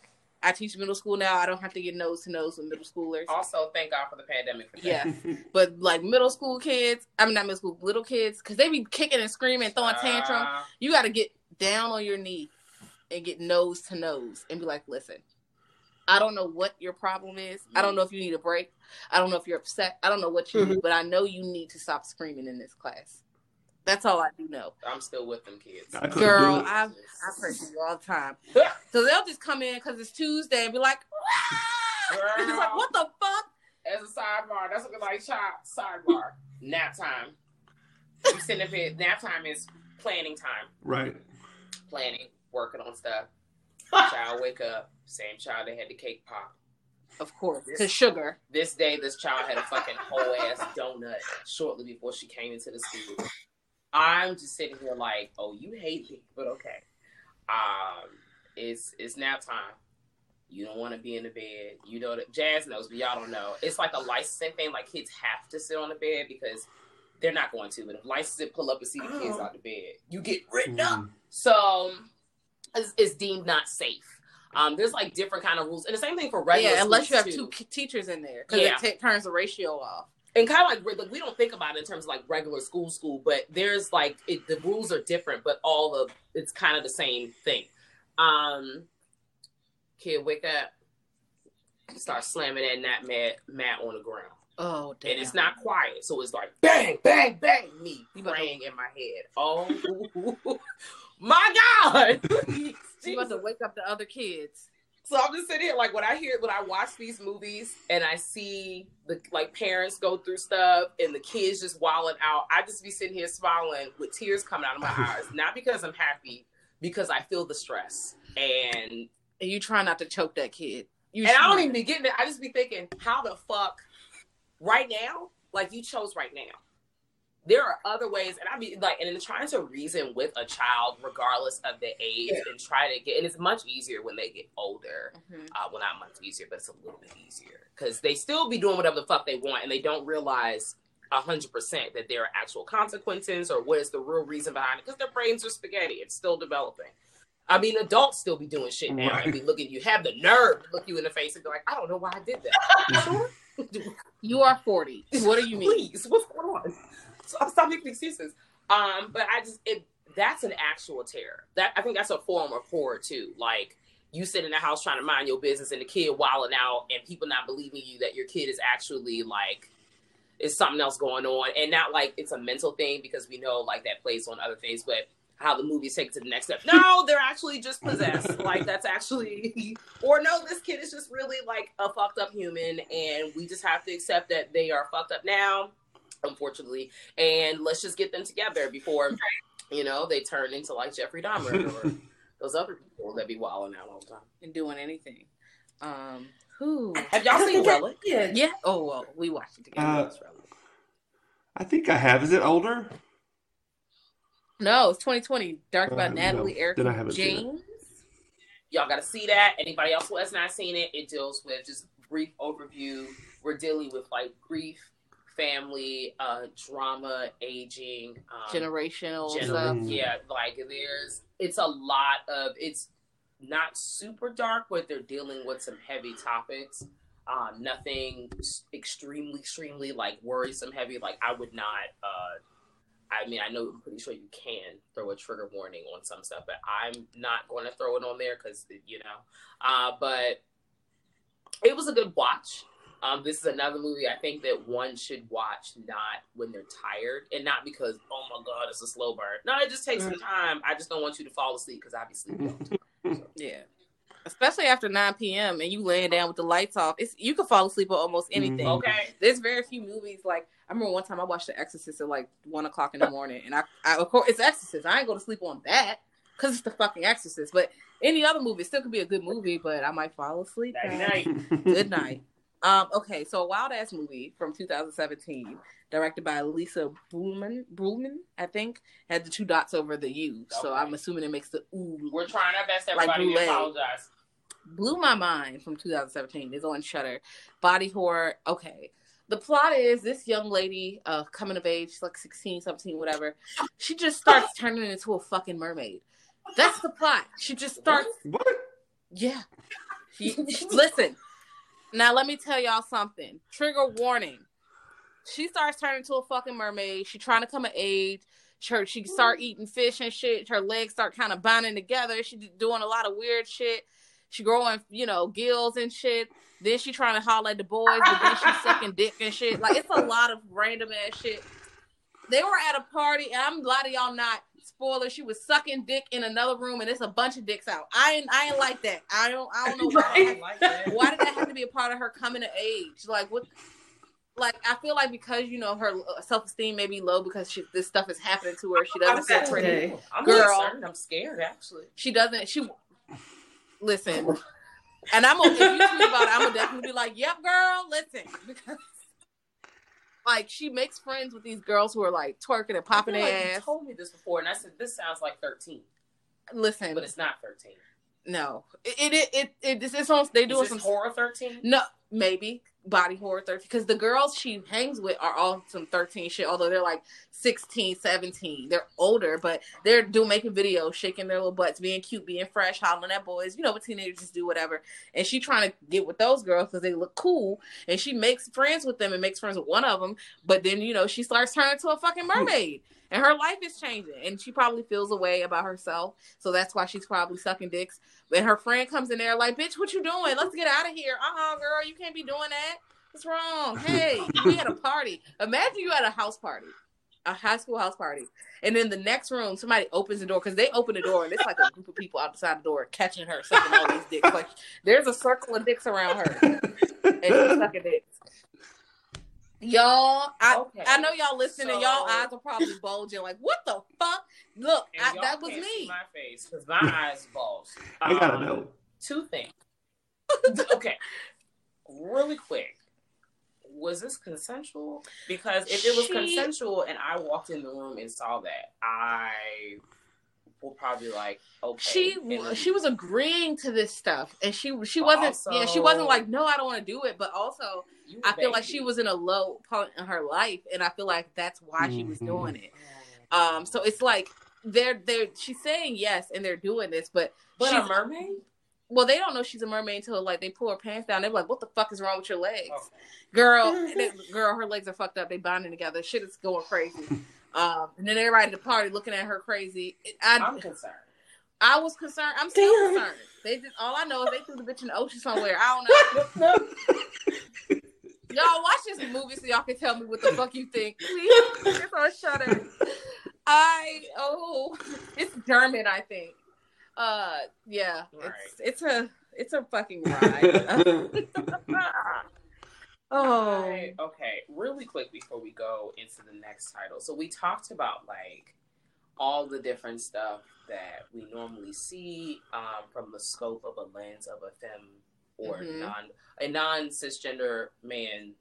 I teach middle school now. I don't have to get nose to nose with middle schoolers. Also, thank God for the pandemic. For that. Yeah, but like middle school kids, I mean not middle school, little kids, because they be kicking and screaming, throwing tantrum. Uh, You got to get down on your knee and get nose to nose and be like, listen, I don't know what your problem is. I don't know if you need a break. I don't know if you're upset. I don't know what you need, but I know you need to stop screaming in this class. That's all I do know. I'm still with them kids. I Girl. I I pray for you all the time. So they'll just come in because it's Tuesday and be like, "Wah!" it's like, what the fuck? As a sidebar, that's what like child sidebar. Nap time. You sitting up here. Nap time is planning time. right. Planning, working on stuff. Child wake up. Same child that had the cake pop. Of course, because sugar. This day, this child had a fucking whole ass donut shortly before she came into the school. I'm just sitting here like, oh, you hate me, but okay. Um, it's it's nap time. You don't want to be in the bed. You know that Jazz knows, but y'all don't know. It's like a licensing thing. Like kids have to sit on the bed because they're not going to. But if licensing pull up and see the kids Oh. out the bed, you get written up. Mm. So it's, it's deemed not safe. Um, there's like different kind of rules, and the same thing for regular. yeah, unless you have schools, two k- teachers in there because Yeah. it ta turns the ratio off. And kind of like, like we don't think about it in terms of like regular school school but there's like it, the rules are different but all of it's kind of the same thing um kid wake up start slamming that mat mat, mat on the ground Oh, damn. and it's not quiet so it's like bang bang bang me You about to- praying in my head oh my god You about to wake up the other kids. So I'm just sitting here, like when I hear when I watch these movies and I see the like parents go through stuff and the kids just wilding out, I just be sitting here smiling with tears coming out of my eyes. Not because I'm happy, because I feel the stress. and And you try not to choke that kid. You and I don't even be getting it. I just be thinking, how the fuck right now? Like you chose right now. There are other ways, and I be like, and in trying to reason with a child, regardless of the age, and try to get, and it's much easier when they get older. Mhm. Uh, well, not much easier, but it's a little bit easier because they still be doing whatever the fuck they want, and they don't realize a hundred percent that there are actual consequences or what is the real reason behind it because their brains are spaghetti. It's still developing. I mean, adults still be doing shit now Right. and be looking. You have the nerve to look you in the face and be like, "I don't know why I did that." You are 40. What do you mean? Please, what's going on? Stop, making excuses. Um, but I just it that's an actual terror. That I think that's a form of horror too. Like you sit in the house trying to mind your business and the kid wilding out and people not believing you that your kid is actually like is something else going on and not like it's a mental thing because we know like that plays on other things, but how the movies take it to the next step. No, they're actually just possessed. like that's actually or no, this kid is just really like a fucked up human and we just have to accept that they are fucked up now, unfortunately, and let's just get them together before you know they turn into like Jeffrey Dahmer or those other people that be wilding out all the time. And doing anything. Um, who? Have y'all seen Relic? Yeah. Yeah. Oh, well, we watched it together. Uh, I think I have. Is it older? no, it's 2020. Dark Uh, about no. Natalie Erika Then I haven't it. James. Y'all got to see that. Anybody else who has not seen it, it deals with just brief overview. We're dealing with like grief, family, uh, drama, aging, um, Generational Gen- stuff. Yeah, like there's it's a lot of it's not super dark, but they're dealing with some heavy topics. Uh, nothing extremely, extremely like worrisome heavy. Like I would not. Uh, I mean, I know I'm pretty sure you can throw a trigger warning on some stuff, but I'm not going to throw it on there because you know. Uh, but it was a good watch. Um, this is another movie I think that one should watch not when they're tired and not because oh my god it's a slow burn. No, it just takes some time. I just don't want you to fall asleep because I'll be sleeping. all. Yeah. Especially after 9 p.m. and you laying down with the lights off. It's you can fall asleep on almost anything. Mhm. Okay, There's very few movies like I remember one time I watched The Exorcist at like one o'clock in the morning, and I, I of course it's Exorcist. I ain't go to sleep on that because it's the fucking Exorcist. But any other movie still could be a good movie, but I might fall asleep. night guys. night. Good night. Um, okay, so a wild ass movie from 2017, directed by Lisa Brühlmann. Brühlmann, I think, had the two dots over the U. So I'm assuming it makes the ooh. We're trying our best, Like everybody. we apologize. Blue My Mind from 2017. It's on Shudder. Body horror. Okay. The plot is this young lady, uh, coming of age, she's like 16, 17, whatever. She just starts turning into a fucking mermaid. That's the plot. She just starts What? yeah. She- listen. Now let me tell y'all something. Trigger warning. She starts turning into a fucking mermaid. She trying to come of age. Her she start eating fish and shit. Her legs start kind of binding together. She doing a lot of weird shit. She growing, you know, gills and shit. Then she trying to holler at the boys, but then she sucking dick and shit. Like it's a lot of random ass shit. They were at a party, and I'm a lot of y'all not spoiler. She was sucking dick in another room, and it's a bunch of dicks out. I ain't, I ain't like that. I don't, I don't know why. Like that. Why did that have to be a part of her coming to age? Like what? Like I feel like because you know her self esteem may be low because she, this stuff is happening to her. She doesn't feel pretty. I'm Girl. concerned. I'm scared actually. She doesn't. She listen. And I'm gonna if you tweet about it, I'm gonna definitely be like, "Yep, girl, listen." Because like she makes friends with these girls who are like twerking and popping feel like their you ass. told me this before, and I said this sounds like 13, Listen, but it's not 13. no, it it it, it it's, it's on. They this some horror 13? No, maybe body horror 13 because the girls she hangs with are all some 13 shit although they're like 16 17 they're older but they're doing making videos shaking their little butts being cute being fresh hollering at boys you know what teenagers just do whatever. And she trying to get with those girls because they look cool and she makes friends with them and makes friends with one of them but then you know she starts turning into a fucking hmm. mermaid and her life is changing and she probably feels a way about herself so that's why she's probably sucking dicks and her friend comes in there like, bitch, what you doing? Let's get out of here. Uh-uh, girl, you can't be doing that. What's wrong? Hey, we had a party. Imagine you at a house party, a high school house party. And in the next room, somebody opens the door because they open the door and it's like a group of people outside the door catching her sucking all these dicks. Like there's a circle of dicks around her. And she's sucking dicks. Y'all, I Okay. I know y'all listening. and y'all eyes are probably bulging. Like, what the fuck? Look, I, y'all that was can't see me. My face because my eyes bulged. I gotta Um, know. Two things. okay, really quick. Was this consensual? Because if it was She- consensual and I walked in the room and saw that, I will probably like, okay. She then- she was agreeing to this stuff, and she she wasn't Also- yeah she wasn't like no I don't want to do it, but also I feel like she was in a low point in her life, and I feel like that's why she was Mhm. doing it. Um, so it's like they're they're she's saying yes, and they're doing this, but But she's a mermaid? well they don't know she's a mermaid until like they pull her pants down. They're like, what the fuck is wrong with your legs? Okay. girl, they- girl, her legs are fucked up. They bonding together. Shit is going crazy. Um, and then everybody at the party looking at her crazy. I, I'm concerned. I was concerned. I'm still Damn. concerned. They just all I know is they threw the bitch in the ocean somewhere. I don't know. y'all watch this movie so y'all can tell me what the fuck you think. Please, it's on Shudder. I oh, it's German, I think. Uh, yeah, Right. it's it's a it's a fucking ride. Oh, Right. Okay, really quick before we go into the next title. So we talked about like all the different stuff that we normally see um, from the scope of a lens of a femme or Mhm. non a non cisgender man's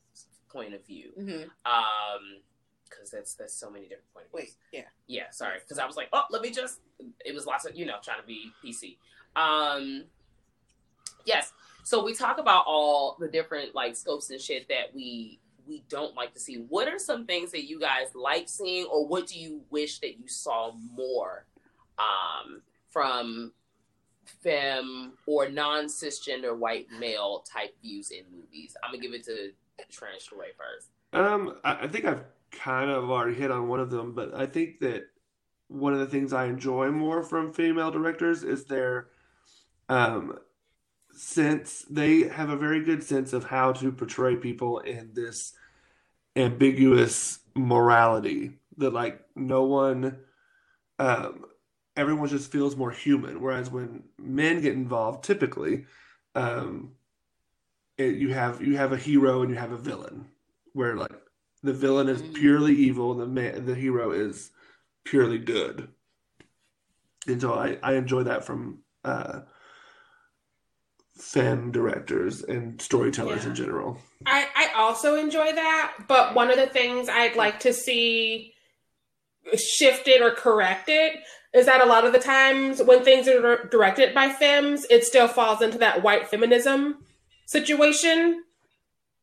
point of view. mhm. Um, because that's that's so many different point of views. wait, yeah. Yeah, sorry. Because I was like, oh, let me just. It was lots of you know trying to be PC. Um, yes. So we talk about all the different like scopes and shit that we we don't like to see. What are some things that you guys like seeing, or what do you wish that you saw more um, from femme or non cisgender white male type views in movies? I'm gonna give it to Trench Way first. Um, I, I think I've kind of already hit on one of them, but I think that one of the things I enjoy more from female directors is their um sense they have a very good sense of how to portray people in this ambiguous morality that like no one um everyone just feels more human whereas when men get involved typically um it, you have you have a hero and you have a villain where like the villain is Mhm. purely evil and the man the hero is purely good and so I, I enjoy that from uh femme directors and storytellers Yeah. in general I, I also enjoy that, but one of the things I'd like to see shifted or corrected is that a lot of the times when things are directed by femmes, it still falls into that white feminism situation.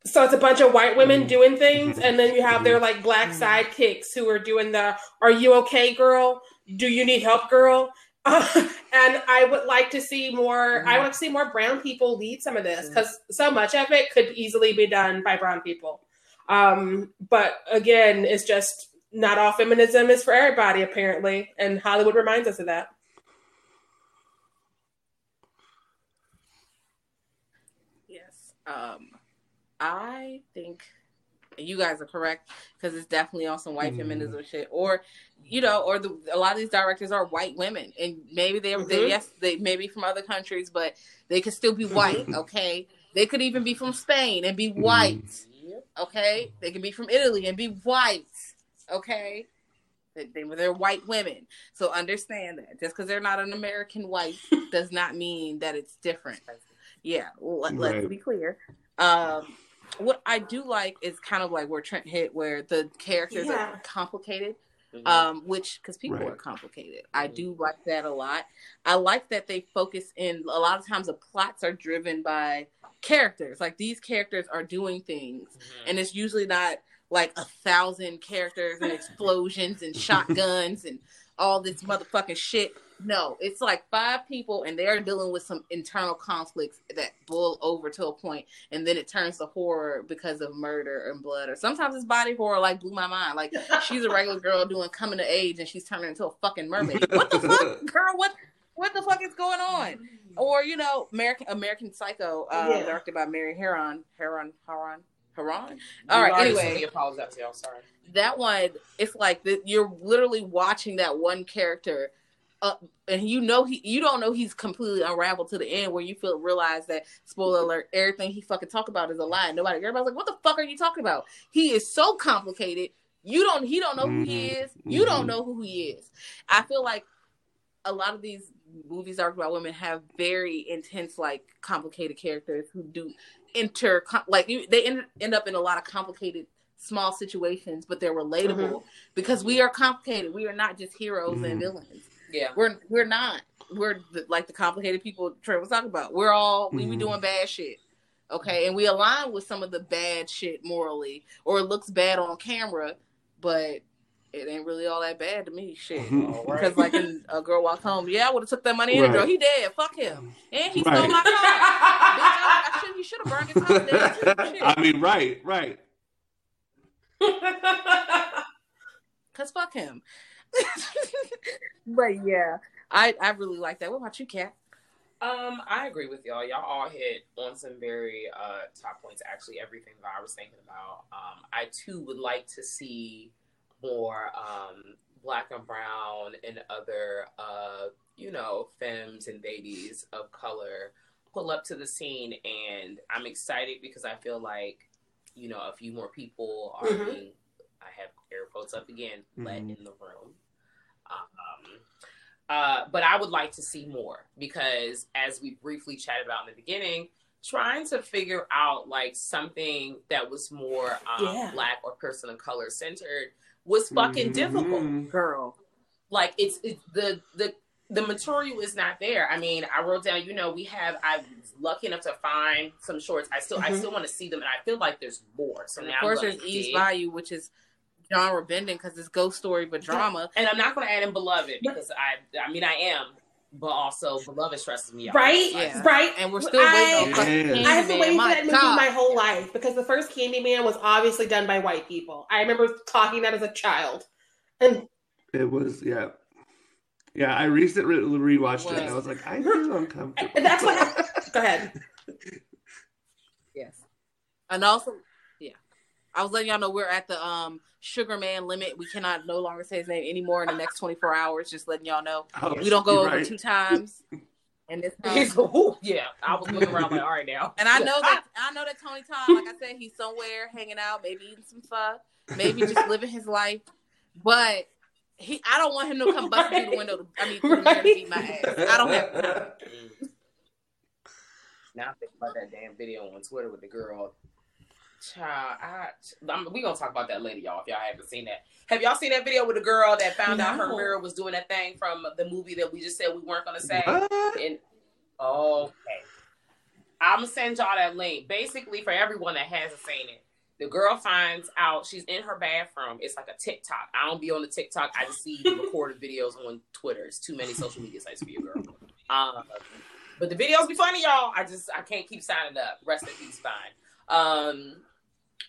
So it's a bunch of white women Mhm. doing things, and then you have their like black sidekicks who are doing the "Are you okay, girl? Do you need help, girl?" and I would like to see more. I want to see more brown people lead some of this because so much of it could easily be done by brown people. Um, but again, it's just not all feminism is for everybody, apparently, and Hollywood reminds us of that. Yes. Um, I think and you guys are correct because it's definitely on some white Mhm. feminism shit, or you know, or the a lot of these directors are white women, and maybe they're they Mhm. yes they may be from other countries, but they could still be white. Okay, they could even be from Spain and be white. Yep. Okay, they can be from Italy and be white. Okay. They, they, they're white women, so understand that. Just because they're not an American white does not mean that it's different. Yeah, let, let's Right. be clear. Um, what I do like is kind of like where Trent hit, where the characters Yeah. are complicated. Mhm. Um, which because people Right. are complicated. I do like that a lot. I like that they focus in. A lot of times, the plots are driven by characters. Like these characters are doing things, Mhm. and it's usually not like a thousand characters and explosions and shotguns and all this motherfucking shit. No, it's like five people and they're dealing with some internal conflicts that boil over to a point and then it turns to horror because of murder and blood. Or sometimes it's body horror like Blue My Mind. Like she's a regular girl doing coming to age and she's turning into a fucking mermaid. What the fuck, girl? What what the fuck is going on? Or you know, American American Psycho, uh, Yeah. directed by Mary Harron, Harron, Harron, Harron. All right. already sent Anyway, me apologize to y'all. Sorry. that one, it's like that you're literally watching that one character uh, and you know he you don't know he's completely unraveled to the end where you feel realize that spoiler alert everything he fucking talk about is a lie. Nobody everybody's like, what the fuck are you talking about? He is so complicated. You don't he don't know who he Mhm. is. You don't Mhm. know who he is. I feel like a lot of these movies are about women have very intense, like complicated characters who do inter like you, they end, end up in a lot of complicated small situations, but they're relatable because we are complicated. We are not just heroes and Mhm. villains. Yeah. We're we're not. We're the, like the complicated people Trey was talking about. We're all we be Mhm. doing bad shit. Okay, and we align with some of the bad shit morally, or it looks bad on camera, but it ain't really all that bad to me. Shit, right. because like a girl walk home, yeah, I would have took that money in the Right. drawer. He dead. Fuck him. And he stole my car. Bitch, I, I should. He should have burned his house down. I mean, right, right. Cause fuck him. but yeah, I I really like that. What about you, Kat? Um, I agree with y'all. Y'all all hit on some very uh top points. Actually, everything that I was thinking about. Um, I too would like to see more um black and brown and other uh you know femmes and ladies of color pull up to the scene, and I'm excited because I feel like you know a few more people are Mhm. being. I have air quotes up again. Let Mhm. in the room. Um, uh, but I would like to see more because, as we briefly chatted about in the beginning, trying to figure out like something that was more um, Yeah. black or person of color centered was fucking Mhm. difficult. Girl. Like it's it's the the the material is not there. I mean, I wrote down. You know, we have. I was lucky enough to find some shorts. I still I Mhm. still want to see them, and I feel like there's more. So And now of course, I'm there's gonna Eve's. Bayou, which is genre bending because it's ghost story but drama. And I'm not going to add in Beloved because I, I mean, I am, but also Beloved stresses me out. Right? Yeah. Right? And we're still I- waiting on Yeah. Candyman. I have been waiting for that movie God. my whole life because the first Candyman was obviously done by white people. I remember talking that as a child. And It was, yeah. Yeah, I recently rewatched it and I Was. was like, I feel uncomfortable. and that's what happened. Go ahead. Yes. And also, yeah. I was letting y'all know we're at the um Sugar Man limit. We cannot no longer say his name anymore in the next 24 hours. Just letting y'all know. Oh, We don't go you're over right. two times. And this time. He's, ooh, yeah, I was looking around like, all right now. And I know that I know that Tony Todd, like I said, he's somewhere hanging out, maybe eating some pho, maybe just living his life. But he, I don't want him to come busting through the window. To, I mean, through the mirror to beat my ass. I don't have. Now I think about that damn video on Twitter with the girl. Child, I, I'm, we gonna talk about that later, y'all. If y'all haven't seen that, have y'all seen that video with the girl that found out her mirror was doing that thing from the movie that we just said we weren't gonna say? What? And okay, I'm gonna send y'all that link. Basically, for everyone that hasn't seen it, the girl finds out she's in her bathroom. It's like a TikTok. I don't be on the TikTok. I just see the recorded videos on Twitter. It's too many social media sites for you, girl. Um, but the videos be funny, y'all. I just I can't keep signing up. Rest in peace, fine. Um,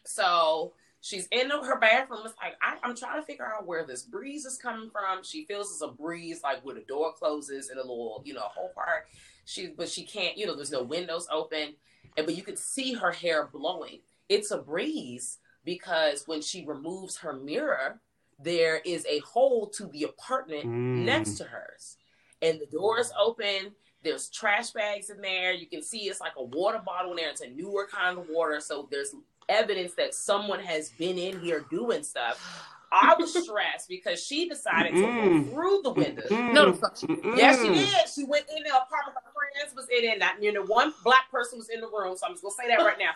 so she's in her bathroom. It's like I, I'm trying to figure out where this breeze is coming from. She feels it's a breeze, like where the door closes and a little, you know, whole part. She, but she can't, you know, there's no windows open, and but you could see her hair blowing. It's a breeze because when she removes her mirror, there is a hole to the apartment Mm. next to hers, and the door is open. There's trash bags in there. You can see it's like a water bottle in there. It's a newer kind of water, so there's evidence that someone has been in here doing stuff. I was stressed because she decided to go through the window. No, the fuck she- Mm-mm. Yes, she did. She went in the apartment. Her friends was in it. Not, you know, one black person was in the room. So I'm just gonna say that right now.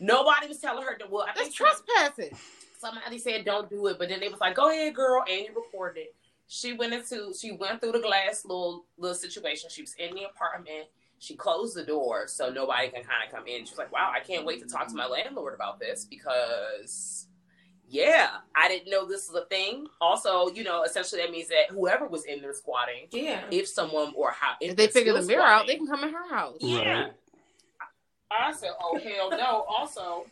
Nobody was telling her to. Well, I That's think trespassing. somebody said don't do it, but then they was like, "Go ahead, girl," and you recorded it. She went into. She went through the glass little little situation. She was in the apartment. She closed the door so nobody can kind of come in. She was like, "Wow, I can't wait to talk to my landlord about this because." Yeah, I didn't know this was a thing. Also, you know, essentially that means that whoever was in there squatting, Yeah. if someone or how If they they're figure the still mirror out, they can come in her house. yeah. I said, "Oh hell no!" Also,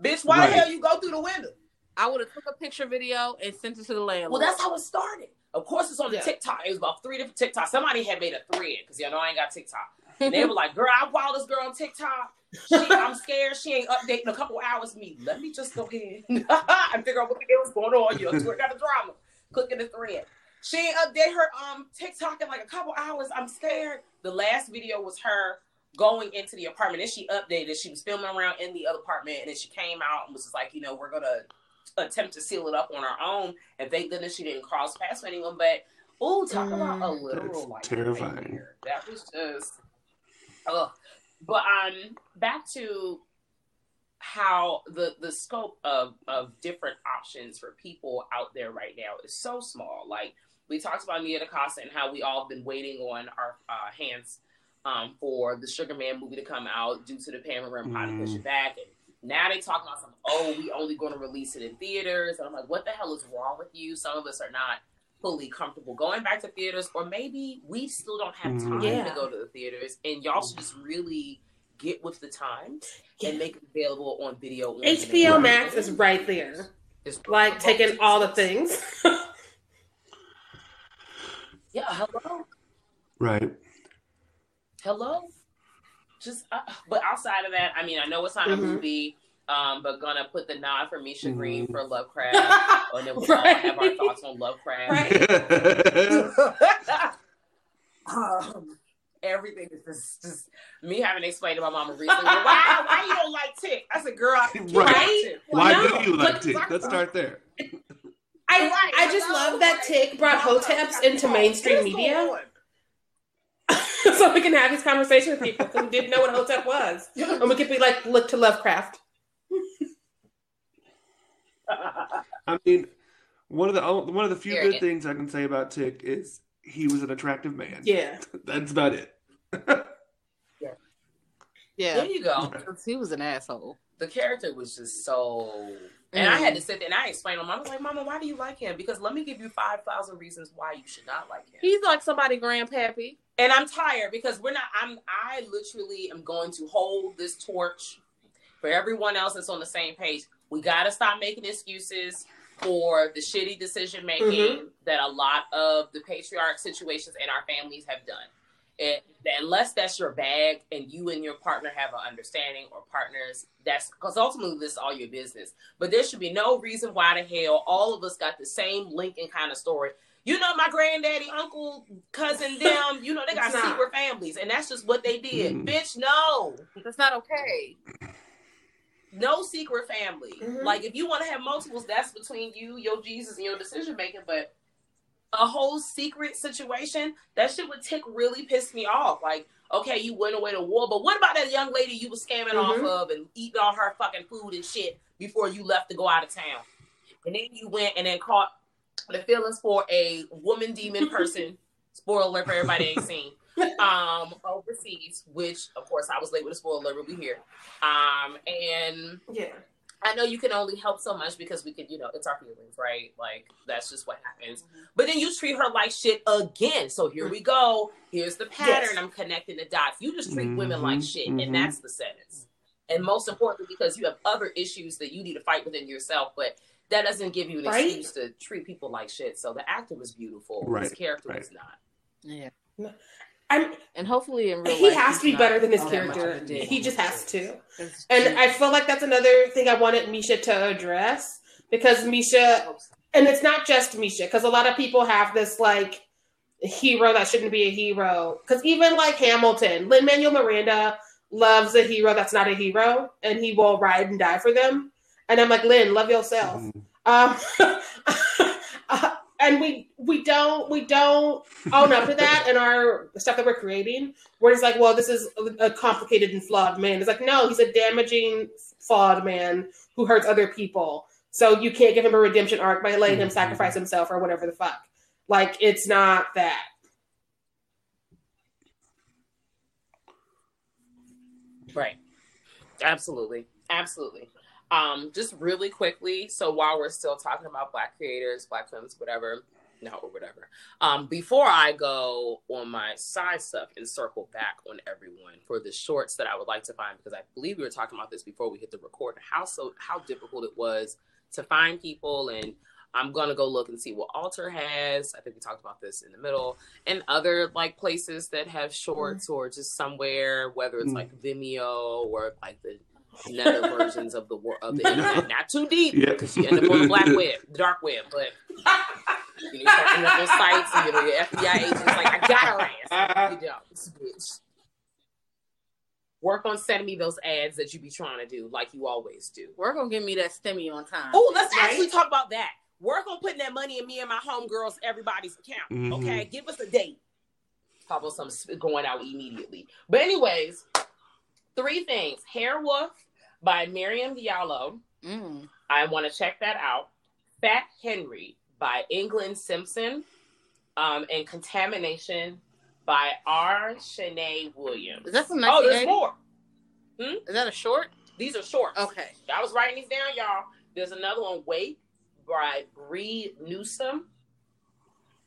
bitch, why Right. the hell you go through the window? I would have took a picture video and sent it to the landlord. Well, that's how it started. Of course, it's on the Yeah. TikTok. It was about three different TikToks. Somebody had made a thread because y'all know I ain't got TikTok. And they were like, "Girl, I follow this girl on TikTok. She, I'm scared she ain't updating in a couple hours. Me, let me just go ahead and figure out what the hell is going on. You know, Twitter got a drama. Click in the thread. She ain't update her um TikTok in like a couple hours. I'm scared. The last video was her going into the apartment. and she updated. She was filming around in the other apartment, and then she came out and was just like, you know, we're gonna attempt to seal it up on our own. And thank goodness she didn't cross paths with anyone. But oh, talk about a literal That's like terrifying. That was just ugh. But um, back to how the the scope of of different options for people out there right now is so small. Like we talked about Nia DaCosta and how we all have been waiting on our uh, hands um, for the Sugar Man movie to come out due to the Pamela and Pot push Mm. it back. And now they talking about some, oh, we only going to release it in theaters. And I'm like, what the hell is wrong with you? Some of us are not fully comfortable going back to theaters, or maybe we still don't have Mhm. time Yeah. to go to the theaters. And y'all should just really get with the times Yeah. and make it available on video. HBO demand. Max is right there, It's like taking all the things. Yeah, hello. Right. hello just uh, but outside of that i mean i know it's not a Mhm. movie um but gonna put the nod for misha green Mhm. for lovecraft and then we'll all Right. have our thoughts on lovecraft Right. um, everything is just, just me having to explain to my mama recently well, why, why you don't like tick i said girl I can't Right. like Why No, do you like but- Tick? Let's start there. I Right, I just hello? love that Tick brought hoteps into mainstream What is going media, on? so we can have these conversations with people who didn't know what a hotep was, and we could be like, look to Lovecraft. I mean, one of the oh, one of the few Here, good things I can say about Tic is he was an attractive man. Yeah, That's about it. Yeah, yeah, there you go 'cause he was an asshole. the character was just so and I mm. had to sit there and I explained to him. I was like, Mama, why do you like him? Because let me give you five thousand reasons why you should not like him. He's like somebody grandpappy. And I'm tired because we're not I'm I literally am going to hold this torch for everyone else that's on the same page. We gotta stop making excuses for the shitty decision making Mhm. that a lot of the patriarch situations in our families have done. And unless that's your bag and you and your partner have an understanding or partners, that's because ultimately this is all your business. But there should be no reason why the hell all of us got the same Lincoln kind of story. You know, my granddaddy, uncle, cousin, them, you know, they got not. secret families, and that's just what they did. Mm. Bitch, no. That's not okay. No secret family. Mhm. Like, if you want to have multiples, that's between you, your Jesus, and your decision making. But a whole secret situation, that shit would tick really piss me off. Like, okay, you went away to war, but what about that young lady you was scamming off Mhm. of and eating all her fucking food and shit before you left to go out of town? And then you went and then caught the feelings for a woman demon person. Spoiler alert for everybody ain't seen. Um, overseas, which of course I was late with a spoiler alert, but we here. Um, and yeah. I know you can only help so much because we could, you know, it's our feelings, right? Like that's just what happens. But then you treat her like shit again. So here we go. Here's the pattern. Yes. I'm connecting the dots. You just treat women like Mhm, shit, mhm. and that's the sentence. And most importantly, because you have other issues that you need to fight within yourself, but that doesn't give you an Right. excuse to treat people like shit. So the actor was beautiful. Right. His character right. was not. Yeah, I'm, and hopefully in real he life, has to be better than his all that much of character. He just has to. And. I feel like that's another thing I wanted Misha to address because Misha, and it's not just Misha, because a lot of people have this like hero that shouldn't be a hero. Because even like Hamilton, Lin Manuel Miranda loves a hero that's not a hero, and he will ride and die for them. And I'm like, Lynn, love yourself. Mhm. Um, uh, and we we don't we don't own up to that in our stuff that we're creating. Where it's like, well, this is a, a complicated and flawed man. It's like, no, he's a damaging, flawed man who hurts other people. So you can't give him a redemption arc by letting him Mhm. sacrifice himself or whatever the fuck. Like it's not that. Right. Absolutely. Absolutely. Um, just really quickly, so while we're still talking about black creators, black films, whatever, no, or whatever. Um, before I go on my side stuff and circle back on everyone for the shorts that I would like to find, because I believe we were talking about this before we hit the record, how so how difficult it was to find people and I'm gonna go look and see what Alter has. I think we talked about this in the middle, and other like places that have shorts or just somewhere, whether it's Mm. like Vimeo or like the nether versions of the wor- of the internet. Not too deep Yeah. because you end up on the black web, the dark web. But You know, you start looking up on sites, and you know, your FBI agent's like, I got her ass. You don't, bitch. Work on sending me those ads that you be trying to do, like you always do. Work on getting me that stimmy on time. Oh, let's Right? actually talk about that. Work on putting that money in me and my homegirls, everybody's account. Mhm. Okay, give us a date. Talk about some going out immediately. But anyways, three things: Hair Wolf by Miriam Diallo. Mm. I want to check that out. Fat Henry by England Simpson, um, and Contamination by R. Shanae Williams. Is that from Oh, there's 1980? more. Is that a short? These are shorts. Okay. I was writing these down, y'all. There's another one, Wait, by Bree Newsom.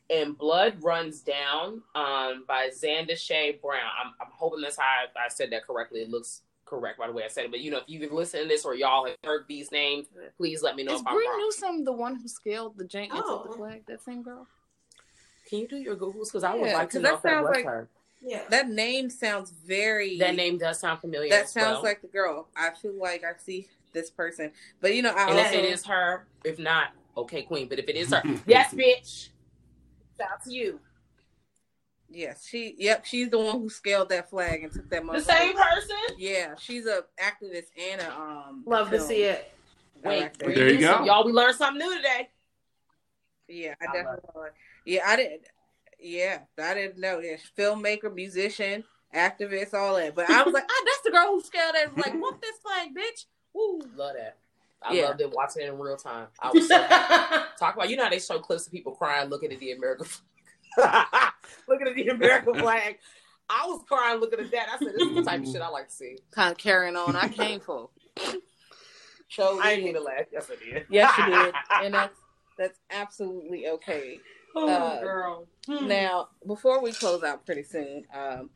And Blood Runs Down um, by Xander Shea Brown. I'm, I'm hoping that's how I, I said that correctly. It looks correct by the way I said it. But, you know, if you've listened to this or y'all have heard these names, please let me know Is if I'm Bree wrong. Newsom the one who scaled the jank and took Oh. the flag? That same girl? Can you do your Googles? Because I would Yeah, like to know that if that sounds was like- her. Yeah. That name sounds very. That name does sound familiar. That as sounds well. like the girl. I feel like I see this person, but you know, I And if also it is her, if not, okay, Queen. But if it is her, yes, bitch. Shout out to you. yes, she. Yep, she's the one who scaled that flag and took that. The same person? Yeah, she's a activist and a um. Love to see it. Wait, director. There you Newsom. go. Y'all, we learned something new today. Yeah, I I love definitely. Yeah, I didn't. Yeah, I didn't know. Yeah, filmmaker, musician, activist, all that. But I was like, ah, that's the girl who scaled that. Like, whoop this flag, bitch. Woo. Love that. I Yeah. loved it watching it in real time. I was so talk about you know how they show clips of people crying looking at the American flag. looking at the American flag. I was crying looking at that. I said, "This is the type of shit I like to see." Kind of carrying on. I came for. So I didn't mean to laugh. Yes, I did. Yes, you did, and that's that's absolutely okay. oh, Uh, girl. Hmm. Now, before we close out pretty soon, um,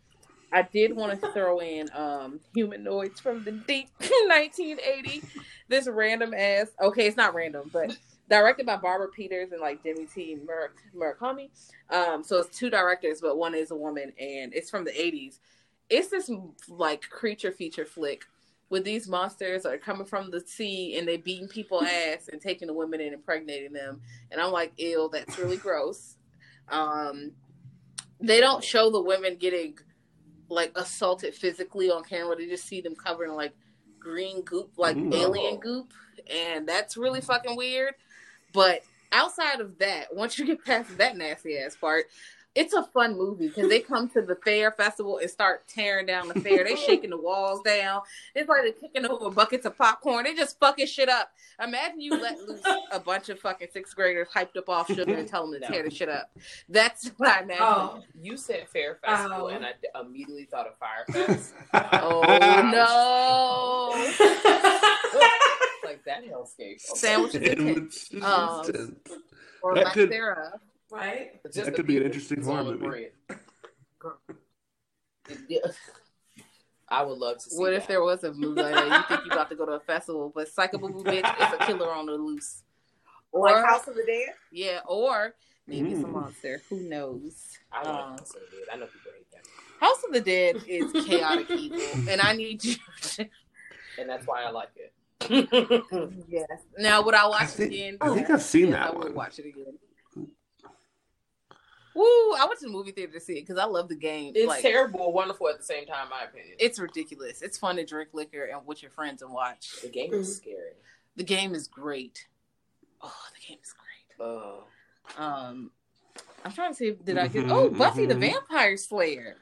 I did want to throw in um, Humanoids from the Deep 1980. This random ass, okay, it's not random, but directed by Barbara Peeters and like Demi T. Mur- Murakami. Um, so it's two directors, but one is a woman, and it's from the 80s. It's this like creature feature flick with these monsters are coming from the sea and they beating people ass and taking the women and impregnating them. And I'm like, ew, that's really gross. Um, they don't show the women getting like assaulted physically on camera. They just see them covered in like green goop, like Ooh. alien goop, and that's really fucking weird. But outside of that, once you get past that nasty ass part, it's a fun movie because they come to the fair festival and start tearing down the fair. They shaking the walls down. It's like they're kicking over buckets of popcorn. They just fucking shit up. Imagine you let loose a bunch of fucking sixth graders hyped up off sugar and tell them to tear the shit up. That's what I imagine. Oh. You said Fair Festival, Oh. and I immediately thought of Fyre Fest. Oh no! like that hellscape. Okay. Sandwiches and cake. Um, or That Black could- Sarah. Right? Just That could be an interesting who's horror movie. bread. Yeah. I would love to see. What if there was a movie like that? You think you about to go to a festival, but Psycho Boo Boo Bitch is a killer on the loose. Or like House of the Dead? yeah, or maybe it's a Mm. monster. Who knows? I like Um, House of the Dead. I know people hate that, House of the Dead is chaotic evil, and I need you. To, and that's why I like it. yes. Now, would I watch I it again? I think I've seen Yes, that I would one. watch it again. Woo! I went to the movie theater to see it because I love the game. it's like, terrible, wonderful at the same time, in my opinion. It's ridiculous. It's fun to drink liquor and with your friends and watch. the game is scary. The game is great. Oh, the game is great. Oh, Um, I'm trying to see. Did I get? Oh, Buffy the Mhm. Vampire Slayer.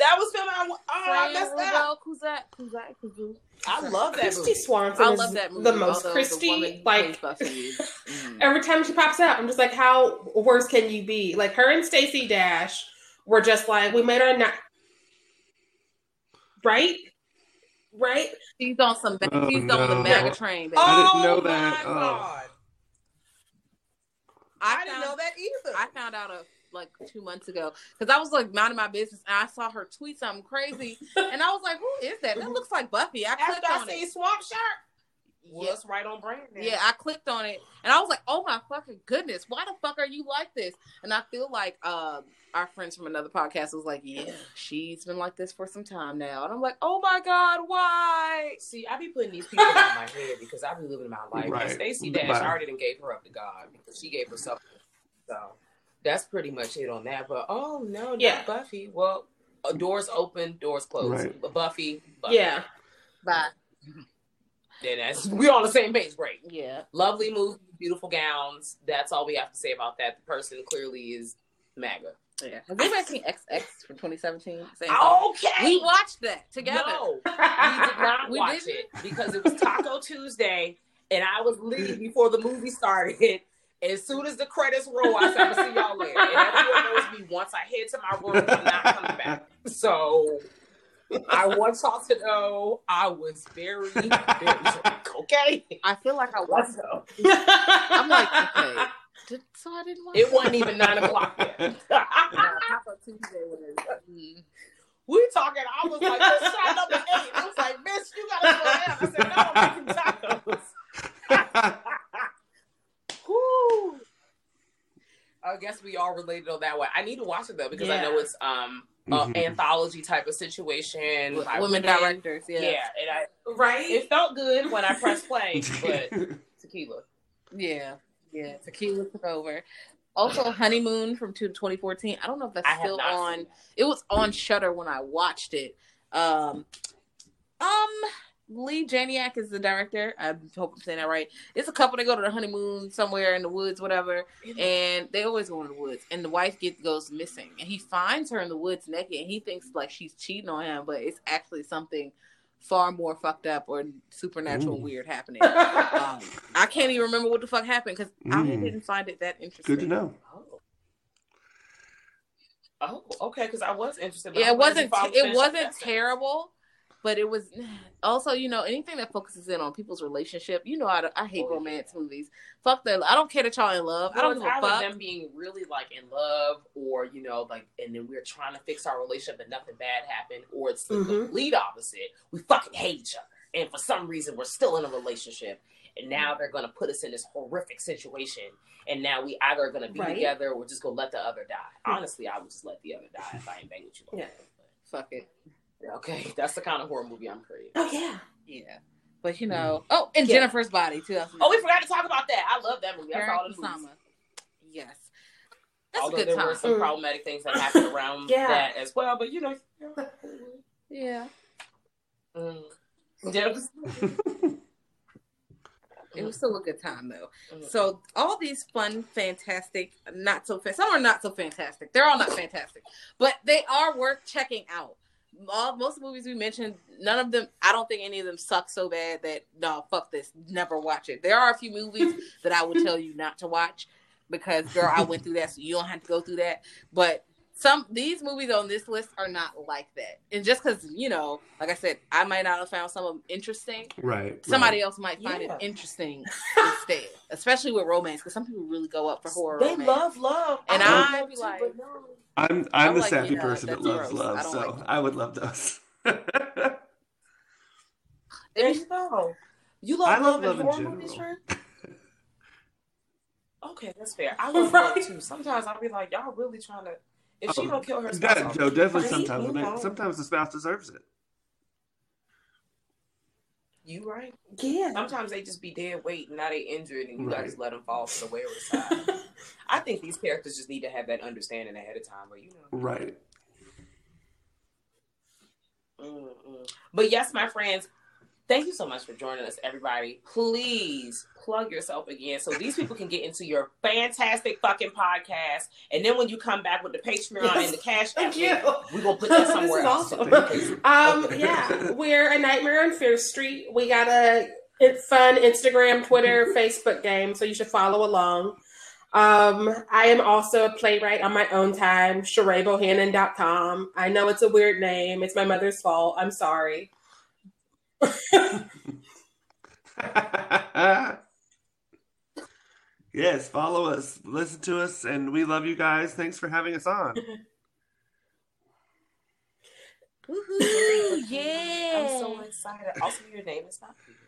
That was filmed. I, oh, I Fran messed up. Rubel, Kuzak, Kuzak, I love that Kristy movie. Swanson I is love that movie. the most Kristy. the woman who like plays Buffy mm. every time she pops up, I'm just like, how worse can you be? Like her and Stacey Dash were just like, we made our not right, right. she's on some. Oh, she's on the no. MAGA train. Baby. I didn't know Oh, that. my Oh. God. I, I didn't know that either. I found out a, like two months ago because I was like minding my business and I saw her tweet something crazy and I was like, "Who is that? That looks like Buffy." I clicked After I on seen it. Swamp Shark, well, Yeah. it's right on brand. then. Yeah, I clicked on it and I was like, "Oh my fucking goodness, why the fuck are you like this?" And I feel like um, our friends from another podcast was like, "Yeah, she's been like this for some time now," and I'm like, "Oh my god, why?" See, I be putting these people in my head because I be living my life. Right. Stacey Dash Right. already done gave her up to God because she gave herself. So that's pretty much it on that. But oh no, not Yeah. Buffy. Well, uh, doors open, doors closed. Right. Buffy, Buffy. Yeah. Bye. Then that's we're on the same page. Great. Yeah. Lovely movie, beautiful gowns. That's all we have to say about that. The person clearly is MAGA. Yeah. Have you ever seen XX from 2017? Same thing. Okay. We watched that together. No, we did not We watch didn't? it because it was Taco Tuesday, and I was leaving before the movie started. As soon as the credits roll, I said, "I'm see y'all later." And everyone knows me. Once I head to my room, I'm not coming back. So I want y'all to know I was very, very drunk. Okay, I feel like I was. though. I'm like, okay. Did, so I didn't watch It wasn't even nine o'clock yet. No, Taco Tuesday was. Mm. we talking. I was like, "This shot number eight. It was like, "Bitch, you gotta slow down." I said, "No, I'm making tacos." Whew. I guess we all related on that one. I need to watch it though because I know it's um an Mhm. anthology type of situation. With by women directors, yeah. Yeah, and I right? it felt good when I pressed play, but tequila. Yeah. Yeah. Tequila took over. Also, Honeymoon from two- 2014. I don't know if that's I still on. seen. It was on Shudder when I watched it. Um, um, Leigh Janiak is the director. I hope I'm saying that right. It's a couple. They go to the honeymoon somewhere in the woods, whatever, and they always go in the woods. And the wife get goes missing, and he finds her in the woods naked, and he thinks like she's cheating on him, but it's actually something far more fucked up or supernatural Ooh. weird happening. um, I can't even remember what the fuck happened because I Mm. didn't find it that interesting. Good to know. Oh. Oh, okay, because I was interested. but Yeah, I'm it wasn't. you It wasn't that sentence. terrible, but it was also, you know, anything that focuses in on people's relationship. You know, I, I hate Oh, yeah. romance movies. Fuck that. I don't care that y'all in love. I don't give a fuck. them being really like in love, or you know, like, and then we're trying to fix our relationship, and nothing bad happened, or it's the Mhm. complete opposite. We fucking hate each other, and for some reason, we're still in a relationship, and now they're gonna put us in this horrific situation, and now we either are gonna be Right. together or we're just gonna let the other die. Honestly, I would just let the other die if I ain't bang with you. Yeah. Fuck it. But, okay, that's the kind of horror movie I'm creating. oh yeah. Yeah, but you know. Oh, and Yeah. Jennifer's Body too. Oh, we forgot to talk about that. I love that movie. That's all the movies. Kusama. Yes, that's Although a good there time. were some Mm. problematic things that happened around Yeah. that as well, but you know, Yeah, mm. It was still a good time though. Mm. So all these fun, fantastic, not so fa- some are not so fantastic. They're all not fantastic, but they are worth checking out. All most movies we mentioned, none of them. I don't think any of them suck so bad that no, fuck this, never watch it. There are a few movies that I would tell you not to watch because girl, I went through that, so you don't have to go through that. But some these movies on this list are not like that, and just because you know, like I said, I might not have found some of them interesting Right. somebody else might find Yeah. it interesting instead, especially with romance, because some people really go up for horror. They romance. love love, And love I love be too, like- but no. I'm I'm I'm the like, sappy yeah, person that loves gross. Love, don't so like. I would love those. There you go. You love I love love, love in and movies, general. Okay, that's fair. I love love too. Sometimes I'll be like, y'all really trying to. If she Oh, don't kill her spouse, That, I'll Joe, definitely right, sometimes. you I mean, know. sometimes the spouse deserves it. You right. Yeah. Sometimes they just be dead weight and now they injured and you gotta just let them fall to the wayward side. I think these characters just need to have that understanding ahead of time, but you know. Right. Mm-mm. But yes, my friends, thank you so much for joining us, everybody. Please plug yourself again so these people can get into your fantastic fucking podcast. And then when you come back with the Patreon Yes. and the cash Thank you. we're gonna put that This somewhere else. awesome. Um, yeah, we're a Nightmare on Fierce Street. We got a fun Instagram, Twitter, Facebook game, so you should follow along. Um, I am also a playwright on my own time, SharaiBohannon.com. I know it's a weird name. It's my mother's fault. I'm sorry. yes, follow us, listen to us, and we love you guys. Thanks for having us on. Woohoo! Yeah. I'm so excited. Also, your name is not weird.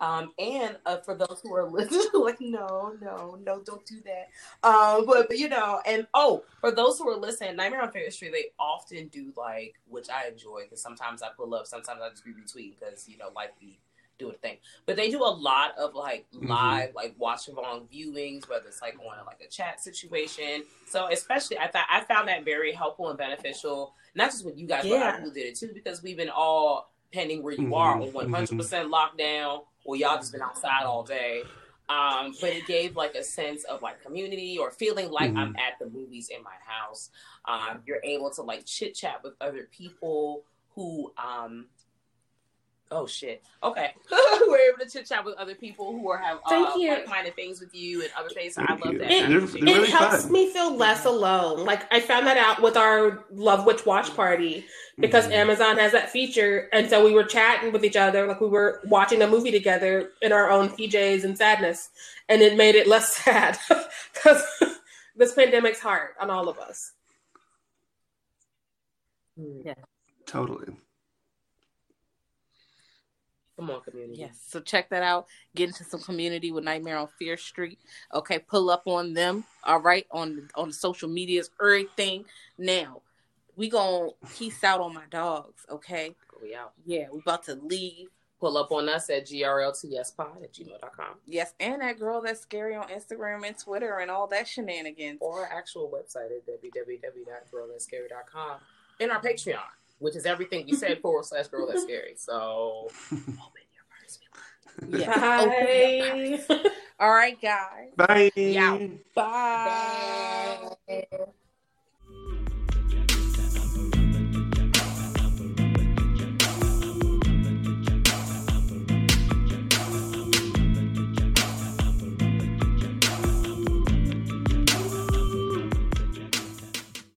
Um, and uh, for those who are listening, like, no, no, no, don't do that. Um, but, but you know, and oh, for those who are listening, Nightmare on Fierce Street, they often do like, which I enjoy because sometimes I pull up, sometimes I just be retweeting because you know, like be doing a thing. But they do a lot of like Mhm. live, like watch along viewings, whether it's like on like a chat situation. So especially, I thought I found that very helpful and beneficial. Not just with you guys, but Yeah. other people did it too, because we've been all pending where you Mhm. are on one hundred percent lockdown, or y'all just been outside all day. Um, but it gave like a sense of like community or feeling like I'm at the movies in my house. Um, you're able to like chit chat with other people who um oh shit okay we're able to chit chat with other people who are have Thank uh, you. like-minded things with you and other things. So I Thank love you. that. It- They're- That they're really helps fun. me feel less alone. Like I found that out with our Love Witch watch party because Mhm. Amazon has that feature, and so we were chatting with each other, like we were watching a movie together in our own PJs and sadness, and it made it less sad because this pandemic's hard on all of us. Yeah. Totally. Come on, community. Yes. So check that out. Get into some community with Nightmare on Fierce Street. Okay, pull up on them. All right, on on the social medias, everything. Now we gonna peace out on my dogs. Okay. We out. Yeah, we about to leave. Pull up on us at grltspod at gmail.com Yes, and that girl that's scary on Instagram and Twitter and all that shenanigans. or our actual website at www.girlthatscary.com and our Patreon, which is everything we said forward slash girl that's scary. So open your purse. Yeah. Bye. All right, guys. Bye. Yeah. Bye. Bye.